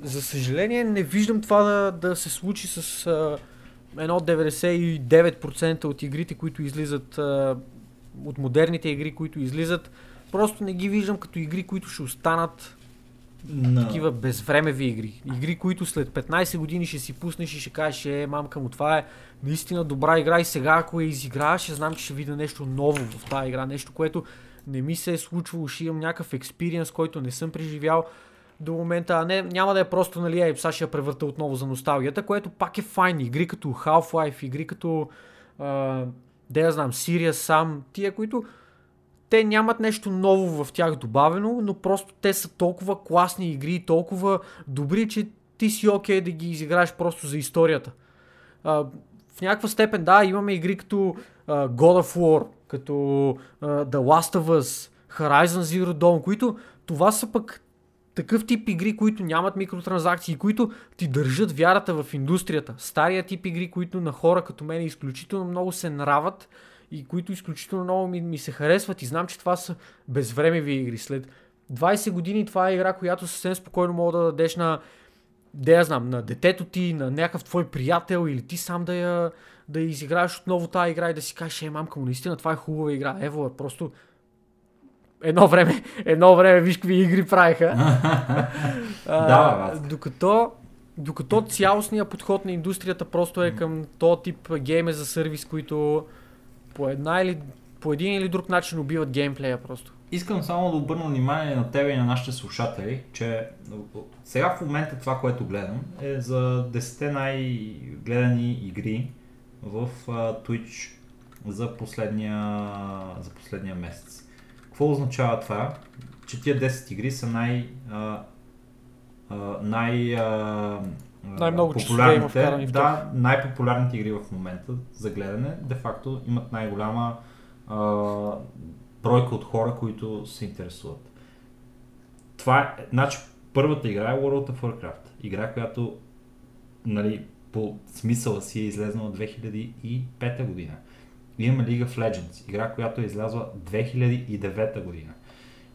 За съжаление не виждам това да, да се случи с а, едно 99% от игрите, които излизат а, от модерните игри, които излизат. Просто не ги виждам като игри, които ще останат На... такива безвремеви игри. Игри, които след 15 години ще си пуснеш и ще кажеш, е, мамка му, това е наистина добра игра и сега ако я изиграя, ще знам, че ще видя нещо ново в тази игра, нещо, което не ми се е случвало, ще имам някакъв експириенс, който не съм преживял до момента, а не, няма да е просто, нали, ей, сега ще я превърта отново за носталгията, което пак е файн. Игри като Half-Life, игри като, а, да я знам, Сирия сам, тия, които те нямат нещо ново в тях добавено, но просто те са толкова класни игри, толкова добри, че ти си окей okay да ги изиграеш просто за историята. А, в някаква степен, да, имаме игри като а, God of War, като а, The Last of Us, Horizon Zero Dawn, които това са пък такъв тип игри, които нямат микротранзакции, които ти държат вярата в индустрията. Стария тип игри, които на хора като мен изключително много се нрават и които изключително много ми, ми се харесват и знам, че това са безвремеви игри. След 20 години това е игра, която съвсем спокойно мога да дадеш на да я знам, на детето ти, на някакъв твой приятел или ти сам да я, да изиграеш отново тази игра и да си кажеш, е, мамка му, наистина това е хубава игра. Ево, е просто едно време, едно време виж какви игри правиха. а, докато, докато цялостният подход на индустрията просто е към този тип гейме за сервис, които по, една или, по един или друг начин убиват геймплея просто. Искам само да обърна внимание на тебе и на нашите слушатели, че сега в момента това, което гледам е за 10 най-гледани игри в Twitch за последния, за последния месец. Какво означава това? Че тия 10 игри са най... Uh, най най-много популярните, да, най-популярните игри в момента за гледане, де-факто имат най-голяма uh, бройка от хора, които се интересуват. Това е, значи, първата игра е World of Warcraft. Игра, която нали, по смисъла си е излезнала 2005 година. Имаме League of Legends, игра, която е излязла 2009 година.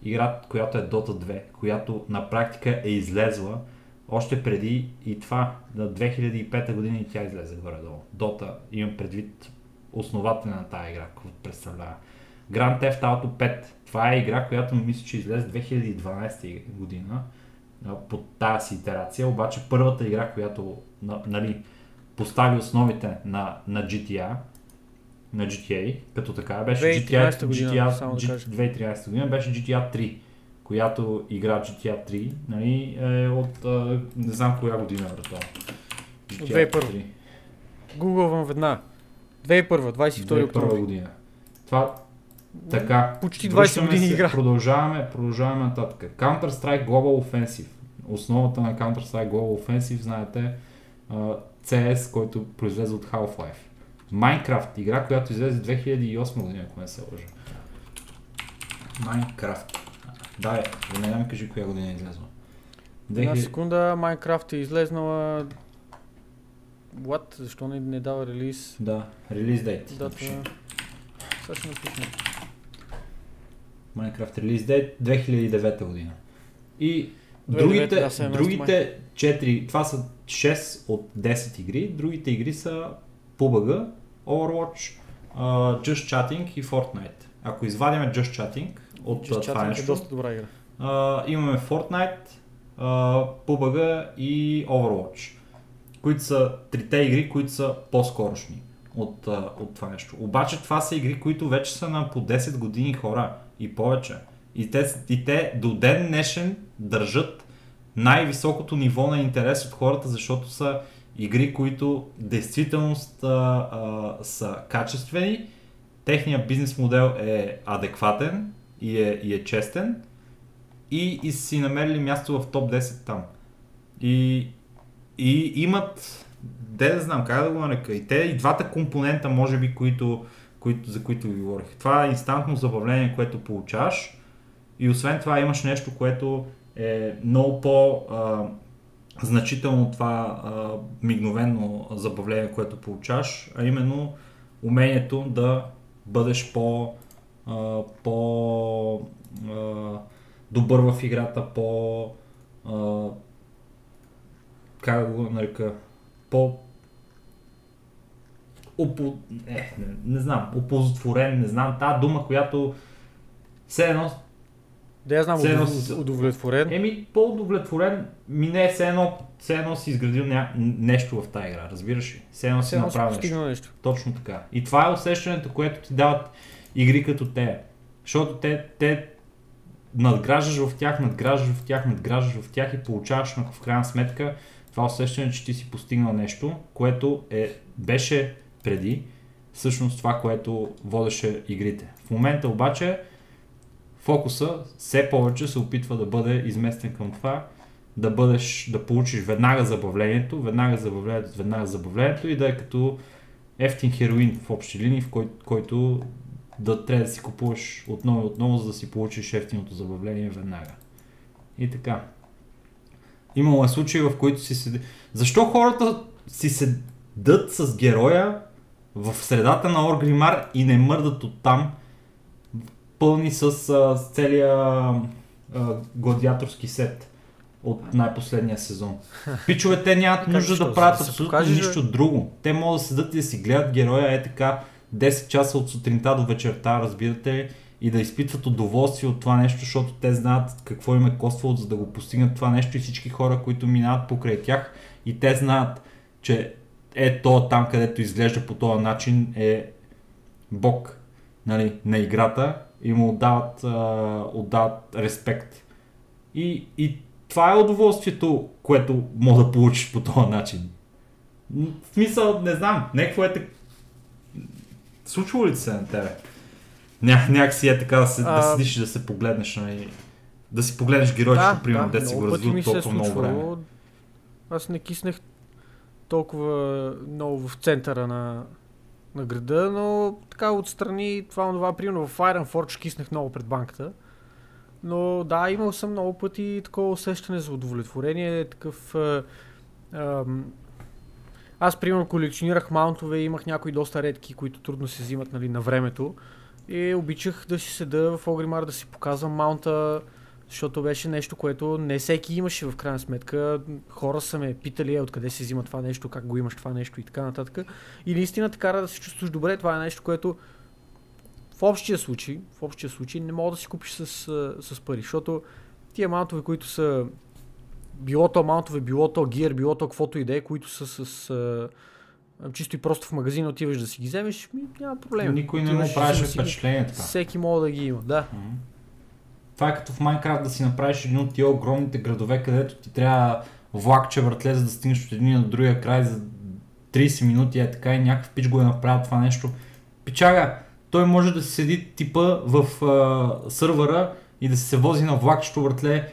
Игра, която е Dota 2, която на практика е излезла още преди и това, на 2005 година и тя излезе горе-долу. Dota, имам предвид основателя на тази игра, какво представлява. Grand Theft Auto 5. Това е игра, която мисля, че излезе 2012 година под тази итерация, обаче първата игра, която нали, постави основите на, на GTA, на GTA, като така беше GTA, година, GTA, G, 2013 година беше GTA 3, която игра GTA 3 нали, е от не знам коя година е това. GTA 2001. Гугълвам веднага. 2001, 22 октомври. година. Това така. Почти 20 години игра. Продължаваме, продължаваме нататък. Counter-Strike Global Offensive. Основата на Counter-Strike Global Offensive, знаете, CS, който произлезе от Half-Life. Minecraft, игра, която излезе 2008 година, ако не се лъжа. Minecraft. Да, е, да не ми кажи коя година е излезла. 2000... Една секунда, Minecraft е излезнала... What? Защо не, не дава релиз? Да, релиз дейт. Дата... Сега ще напусна. Minecraft Release Date 2009 година. И другите, да, другите 4, това са 6 от 10 игри, другите игри са PUBG, Overwatch, uh, Just Chatting и Fortnite. Ако извадиме Just Chatting от Just това Chatting нещо, е доста добра игра. Uh, имаме Fortnite, uh, PUBG и Overwatch, които са трите игри, които са по-скорошни от, от това нещо. Обаче това са игри, които вече са на по 10 години хора и повече. И те, и те до ден днешен държат най-високото ниво на интерес от хората, защото са игри, които действително а, а, са качествени, техният бизнес модел е адекватен и е, и е честен и, и си намерили място в топ 10 там. И, и имат, де да знам как да го нарека, и те и двата компонента, може би, които, които, за които ви говорих. Това е инстантно забавление, което получаваш и освен това имаш нещо, което е много по а, значително това а, мигновено забавление, което получаваш, а именно умението да бъдеш по, а, по по-добър в играта, по... А, как го нарека? По... Опо... Е, не, не знам, оползотворен, не знам, тази дума, която все едно Да, я знам, Все едно удовлетворен. Еми, по-удовлетворен ми не е все едно, все едно си изградил ня... нещо в тази игра, разбираш ли? Все едно си направил нещо. нещо. Точно така. И това е усещането, което ти дават игри като те. Защото те, те надграждаш в тях, надграждаш в тях, надграждаш в тях и получаваш в крайна сметка това усещане, че ти си постигнал нещо, което е, беше преди всъщност това, което водеше игрите. В момента обаче фокуса все повече се опитва да бъде изместен към това, да бъдеш, да получиш веднага забавлението, веднага забавлението, веднага забавлението и да е като ефтин хероин в общи линии, в кой, който да трябва да си купуваш отново и отново, за да си получиш ефтиното забавление веднага. И така. Имало е случаи, в които си седи... Защо хората си седат с героя в средата на Оргримар и не мърдат оттам, пълни с, с целия а, гладиаторски сет от най-последния сезон. Пичове, те нямат нужда да правят абсолютно покажеш, нищо друго. Те могат да седат и да си гледат героя е така 10 часа от сутринта до вечерта, разбирате и да изпитват удоволствие от това нещо, защото те знаят какво им е коствало, за да го постигнат това нещо и всички хора, които минават покрай тях и те знаят, че е то там, където изглежда по този начин е бог нали, на играта и му отдават, отдават респект. И, и това е удоволствието, което мога да получиш по този начин. В смисъл, не знам, някакво е. Случва ли се на тебе? Ня, някакси е така да, се, да А. седиш и да се погледнеш, нали? Да си погледнеш геройчето, примерно, де си го развил е толкова много време. случвало. Аз не киснах толкова много в центъра на, на града, но така отстрани това това, примерно в Iron Forge киснах много пред банката. Но да, имал съм много пъти такова усещане за удовлетворение, такъв... А, ам, аз, примерно, колекционирах маунтове и имах някои доста редки, които трудно се взимат нали, на времето. И обичах да си седа в Огримар да си показвам маунта, защото беше нещо, което не всеки имаше в крайна сметка. Хора са ме питали е, откъде се взима това нещо, как го имаш това нещо и така нататък. И наистина те кара да се чувстваш добре. Това е нещо, което в общия случай, в общия случай не мога да си купиш с, с пари, защото тия маунтове, които са било то маунтове, било то гир, било то каквото и да е, които са с а, чисто и просто в магазина отиваш да си ги вземеш, ми, няма проблем. Никой не му правеше впечатление така. Всеки мога да ги има, да. Мгм. Това е като в Майнкрафт да си направиш един от тия огромните градове, където ти трябва влакче въртле, за да стигнеш от един до другия край за 30 минути, е така и някакъв пич го е направил това нещо. Пичага, той може да седи типа в а, сървъра и да се вози на влакчето въртле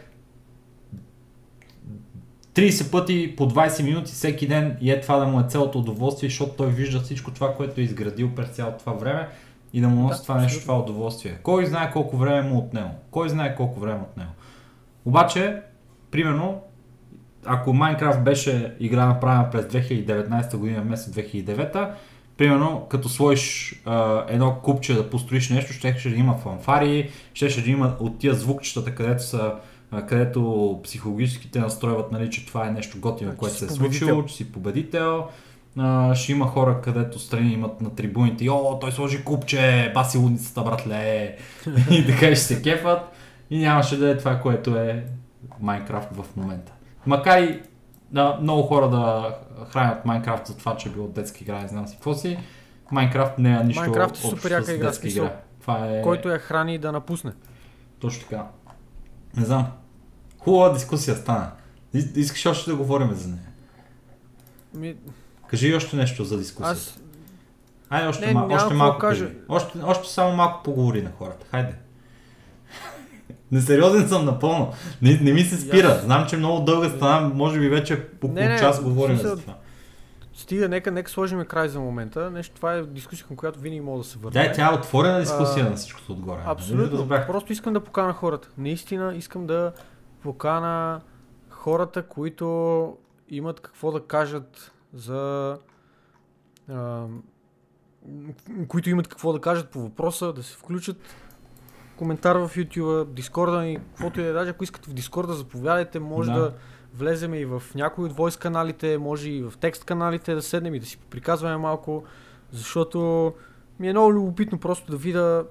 30 пъти по 20 минути всеки ден и е това да му е цялото удоволствие, защото той вижда всичко това, което е изградил през цялото това време и да му носи Да, това нещо, това удоволствие. Кой знае колко време му отнело? Кой знае колко време отнело? Обаче, примерно, ако Майнкрафт беше игра направена през 2019 година вместо 2009, примерно като сложиш а, едно купче да построиш нещо, ще, ще да има фанфари, ще, ще да има от тия звукчетата, където са където психологически те настройват, нали, че това е нещо готино, че което се е случило, че си победител. А, ще има хора, където страни имат на трибуните, о, той сложи купче, баси лудницата, братле, и така ще се кефат. И нямаше да е това, което е Майнкрафт в момента. Макар и да, много хора да хранят Майнкрафт за това, че е било детска игра, не знам си какво си. Майнкрафт не е нищо Майнкрафт е супер яка игра, игра. Това е... Който я храни да напусне. Точно така. Не знам. Хубава дискусия стана. Ис- Искаш още да говорим за нея. Ми, Кажи още нещо за дискусията. аз Хайде още, Не, ма, още малко да кажа. кажи. Още, още само малко поговори на хората. Хайде. Несериозен съм напълно. Не, не ми се спира. Ясно. Знам, че много дълга стана. Може би вече по Не, не, час говорим смисъл- за това. стига, нека, нека сложим край за момента. Нещо, това е дискусия, към която винаги мога да се върна. Да, тя е отворена дискусия А, на всичкото отгоре. Нали Абсолютно. разбрах? Просто искам да покана хората. Наистина искам да покана хората, които имат какво да кажат за... А, които имат какво да кажат по въпроса, да се включат коментар в YouTube, Дискорда ни, каквото и е, даже ако искате в Дискорда, заповядайте, може Да. да, влеземе и в някои от войс каналите, може и в текст каналите да седнем и да си поприказваме малко, защото ми е много любопитно просто да видя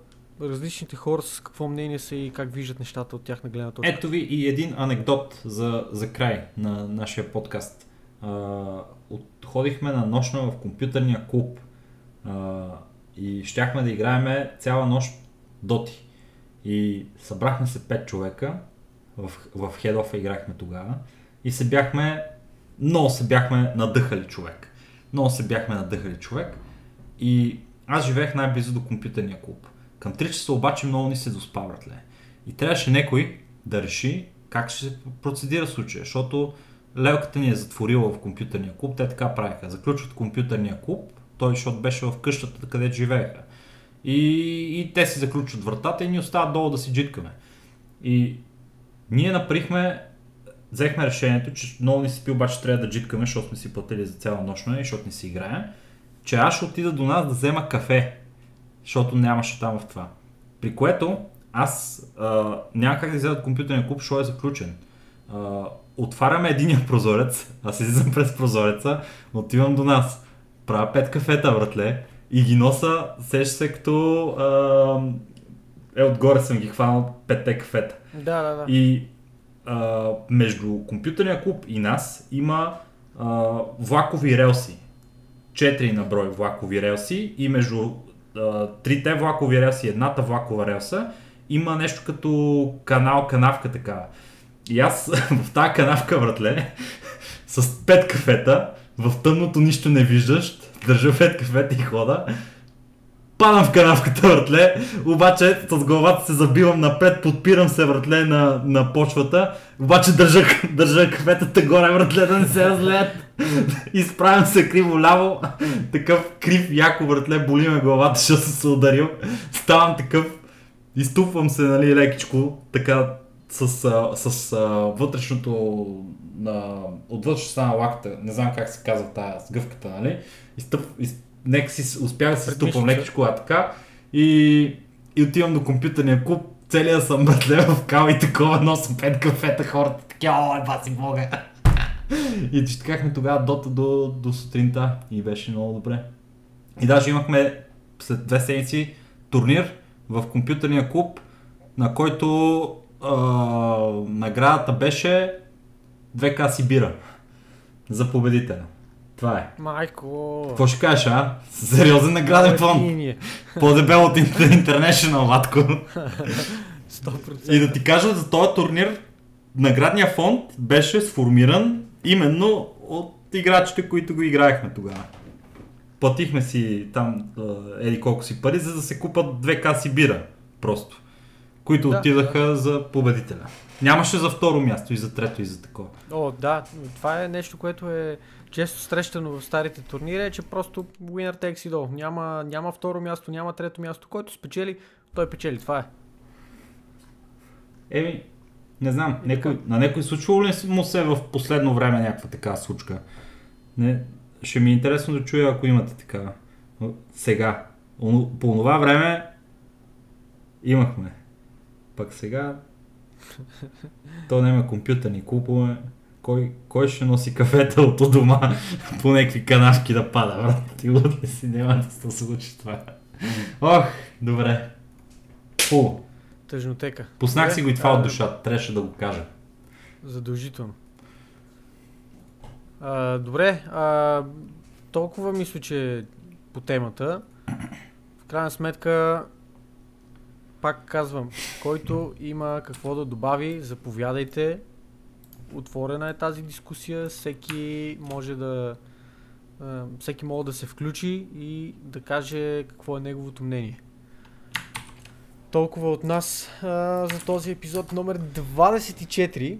различните хора с какво мнение са и как виждат нещата от тяхна гледна точка. Ето ви и един анекдот за, за край на нашия подкаст. А, отходихме на нощна в компютърния клуб а, и щяхме да играеме цяла нощ доти. И събрахме се 5 човека, в, в хедофа играхме тогава и се бяхме, много се бяхме надъхали човек. Много се бяхме надъхали човек и аз живеех най-близо до компютърния клуб. Към 3 часа обаче много ни се доспа, братле. И трябваше някой да реши как ще се процедира случая, защото лелката ни е затворила в компютърния клуб, те така правиха. Заключват компютърния клуб, той защото беше в къщата, където живееха. И, и те си заключват вратата и ни остават долу да си джиткаме. И ние направихме, взехме решението, че много ни се спи, обаче трябва да джиткаме, защото сме си платили за цяла нощна и защото не си играем, че аз ще отида до нас да взема кафе, защото нямаше там в това. При което аз а, няма как да изляза от компютърния клуб, защото е заключен. А, отваряме единия прозорец, аз излизам през прозореца, отивам до нас, правя пет кафета, братле, и ги носа, сеща се като... А, е, отгоре съм ги хванал петте кафета. Да, да, да. И а, между компютърния клуб и нас има а, влакови релси. Четири на брой влакови релси и между трите влакови релси и едната влакова релса има нещо като канал, канавка така. И аз в тази канавка, братле, с пет кафета, в тъмното нищо не виждаш, държа пет кафета и хода, падам в канавката, братле, обаче с главата се забивам напред, подпирам се, братле, на, на почвата, обаче държа, държа кафетата горе, братле, да не се разлеят. Изправям се криво-ляво, такъв крив, яко, братле, боли ме главата, съм се ударил. Ставам такъв, изтупвам се, нали, лекичко, така, с, с а, вътрешното, на, от вътрешната на лакта, не знам как се казва тая, с гъвката, нали, изтъп, из, нека си успях да се ступам Предмишница. лекичко, а така, и, и отивам до компютърния клуб, целият съм братле в кал и такова, нося пет кафета, хората такива, ой, баси бога. И четкахме тогава дота до, до сутринта и беше много добре. И даже имахме след две седмици турнир в компютърния клуб, на който а, наградата беше две каси бира за победителя. Това е. Майко! Какво ще кажеш, а? Сериозен награден фонд. Ние. По-дебел от International, Ватко. 100%. И да ти кажа за този турнир, наградния фонд беше сформиран именно от играчите, които го играехме тогава. Платихме си там еди колко си пари, за да се купат две каси бира. Просто. Които Да. отидаха за победителя. Нямаше за второ място и за трето и за такова. О, да, това е нещо, което е често срещано в старите турнири, е, че просто winner takes it all. Няма, няма второ място, няма трето място. Който спечели, той печели. Това е. Еми, не знам, И некой, на някой случвало ли му се в последно време някаква така случка? Не, ще ми е интересно да чуя, ако имате такава. Сега. По това време имахме. Пък сега то няма компютърни клубове. Кой, кой ще носи кафета от дома по някакви канавки да пада, брат? Ти луд ли си? Няма да се случи това. Ох, добре. Фу. Тъжнотека. Добре, си го и това а, от душата, трябваше да го кажа. Задължително. А, добре, а, толкова мисля, че по темата. В крайна сметка, пак казвам, който има какво да добави, заповядайте. Отворена е тази дискусия, всеки може да всеки може да се включи и да каже какво е неговото мнение. Толкова от нас а, за този епизод номер 24,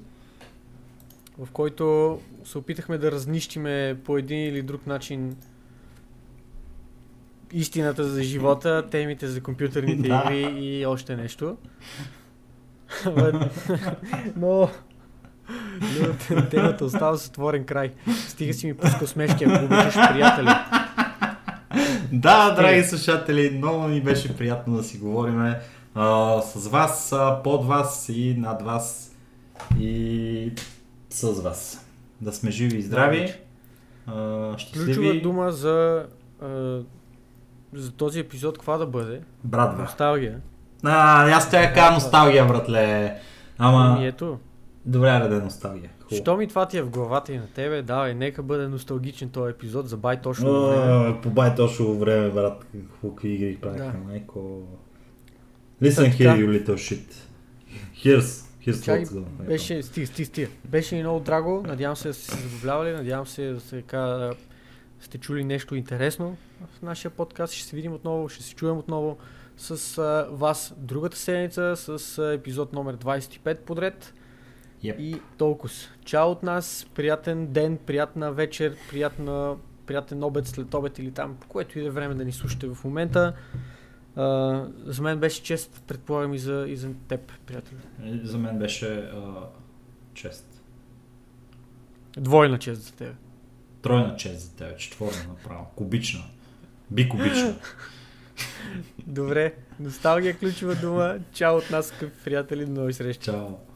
в който се опитахме да разнищиме по един или друг начин истината за живота, темите за компютърните игри и още нещо. Но темата остава с отворен край. Стига си ми пуска смешки, ако обичаш приятели. Да, драги слушатели, много ни беше приятно да си говориме. а, с вас, а, под вас и над вас и с вас. Да сме живи и здрави. А, щастливи. Ключова дума за, а, за този епизод, каква да бъде? Братва. Носталгия. А, аз тя кажа носталгия, братле. Ама, Ами ето, добре да е носталгия. Хубаво. що ми това ти е в главата и на тебе, давай, нека бъде носталгичен този епизод за бай точно време. По бай точно време, брат, какви игри правихме, Да. майко. Listen here, you little shit. Here's, here's Чакай, what's going. Беше, стига, стига, стига. Беше ни много драго, надявам се да сте се забавлявали, надявам се да така, да сте чули нещо интересно в нашия подкаст. Ще се видим отново, ще се чуем отново с а, вас другата седмица с а, епизод номер 25 подред. Yep. И толкова. Чао от нас, приятен ден, приятна вечер, приятна, приятен обед след обед или там, по което и да е време да ни слушате в момента. А, за мен беше чест, предполагам и за, и за теб, приятел. Е, За мен беше а, чест. Двойна чест за теб. Тройна чест за теб, четворна направо. Кубична. Бикубична. Добре, носталгия ключова дума. Чао от нас, скъпи приятели, до нови срещи. Чао.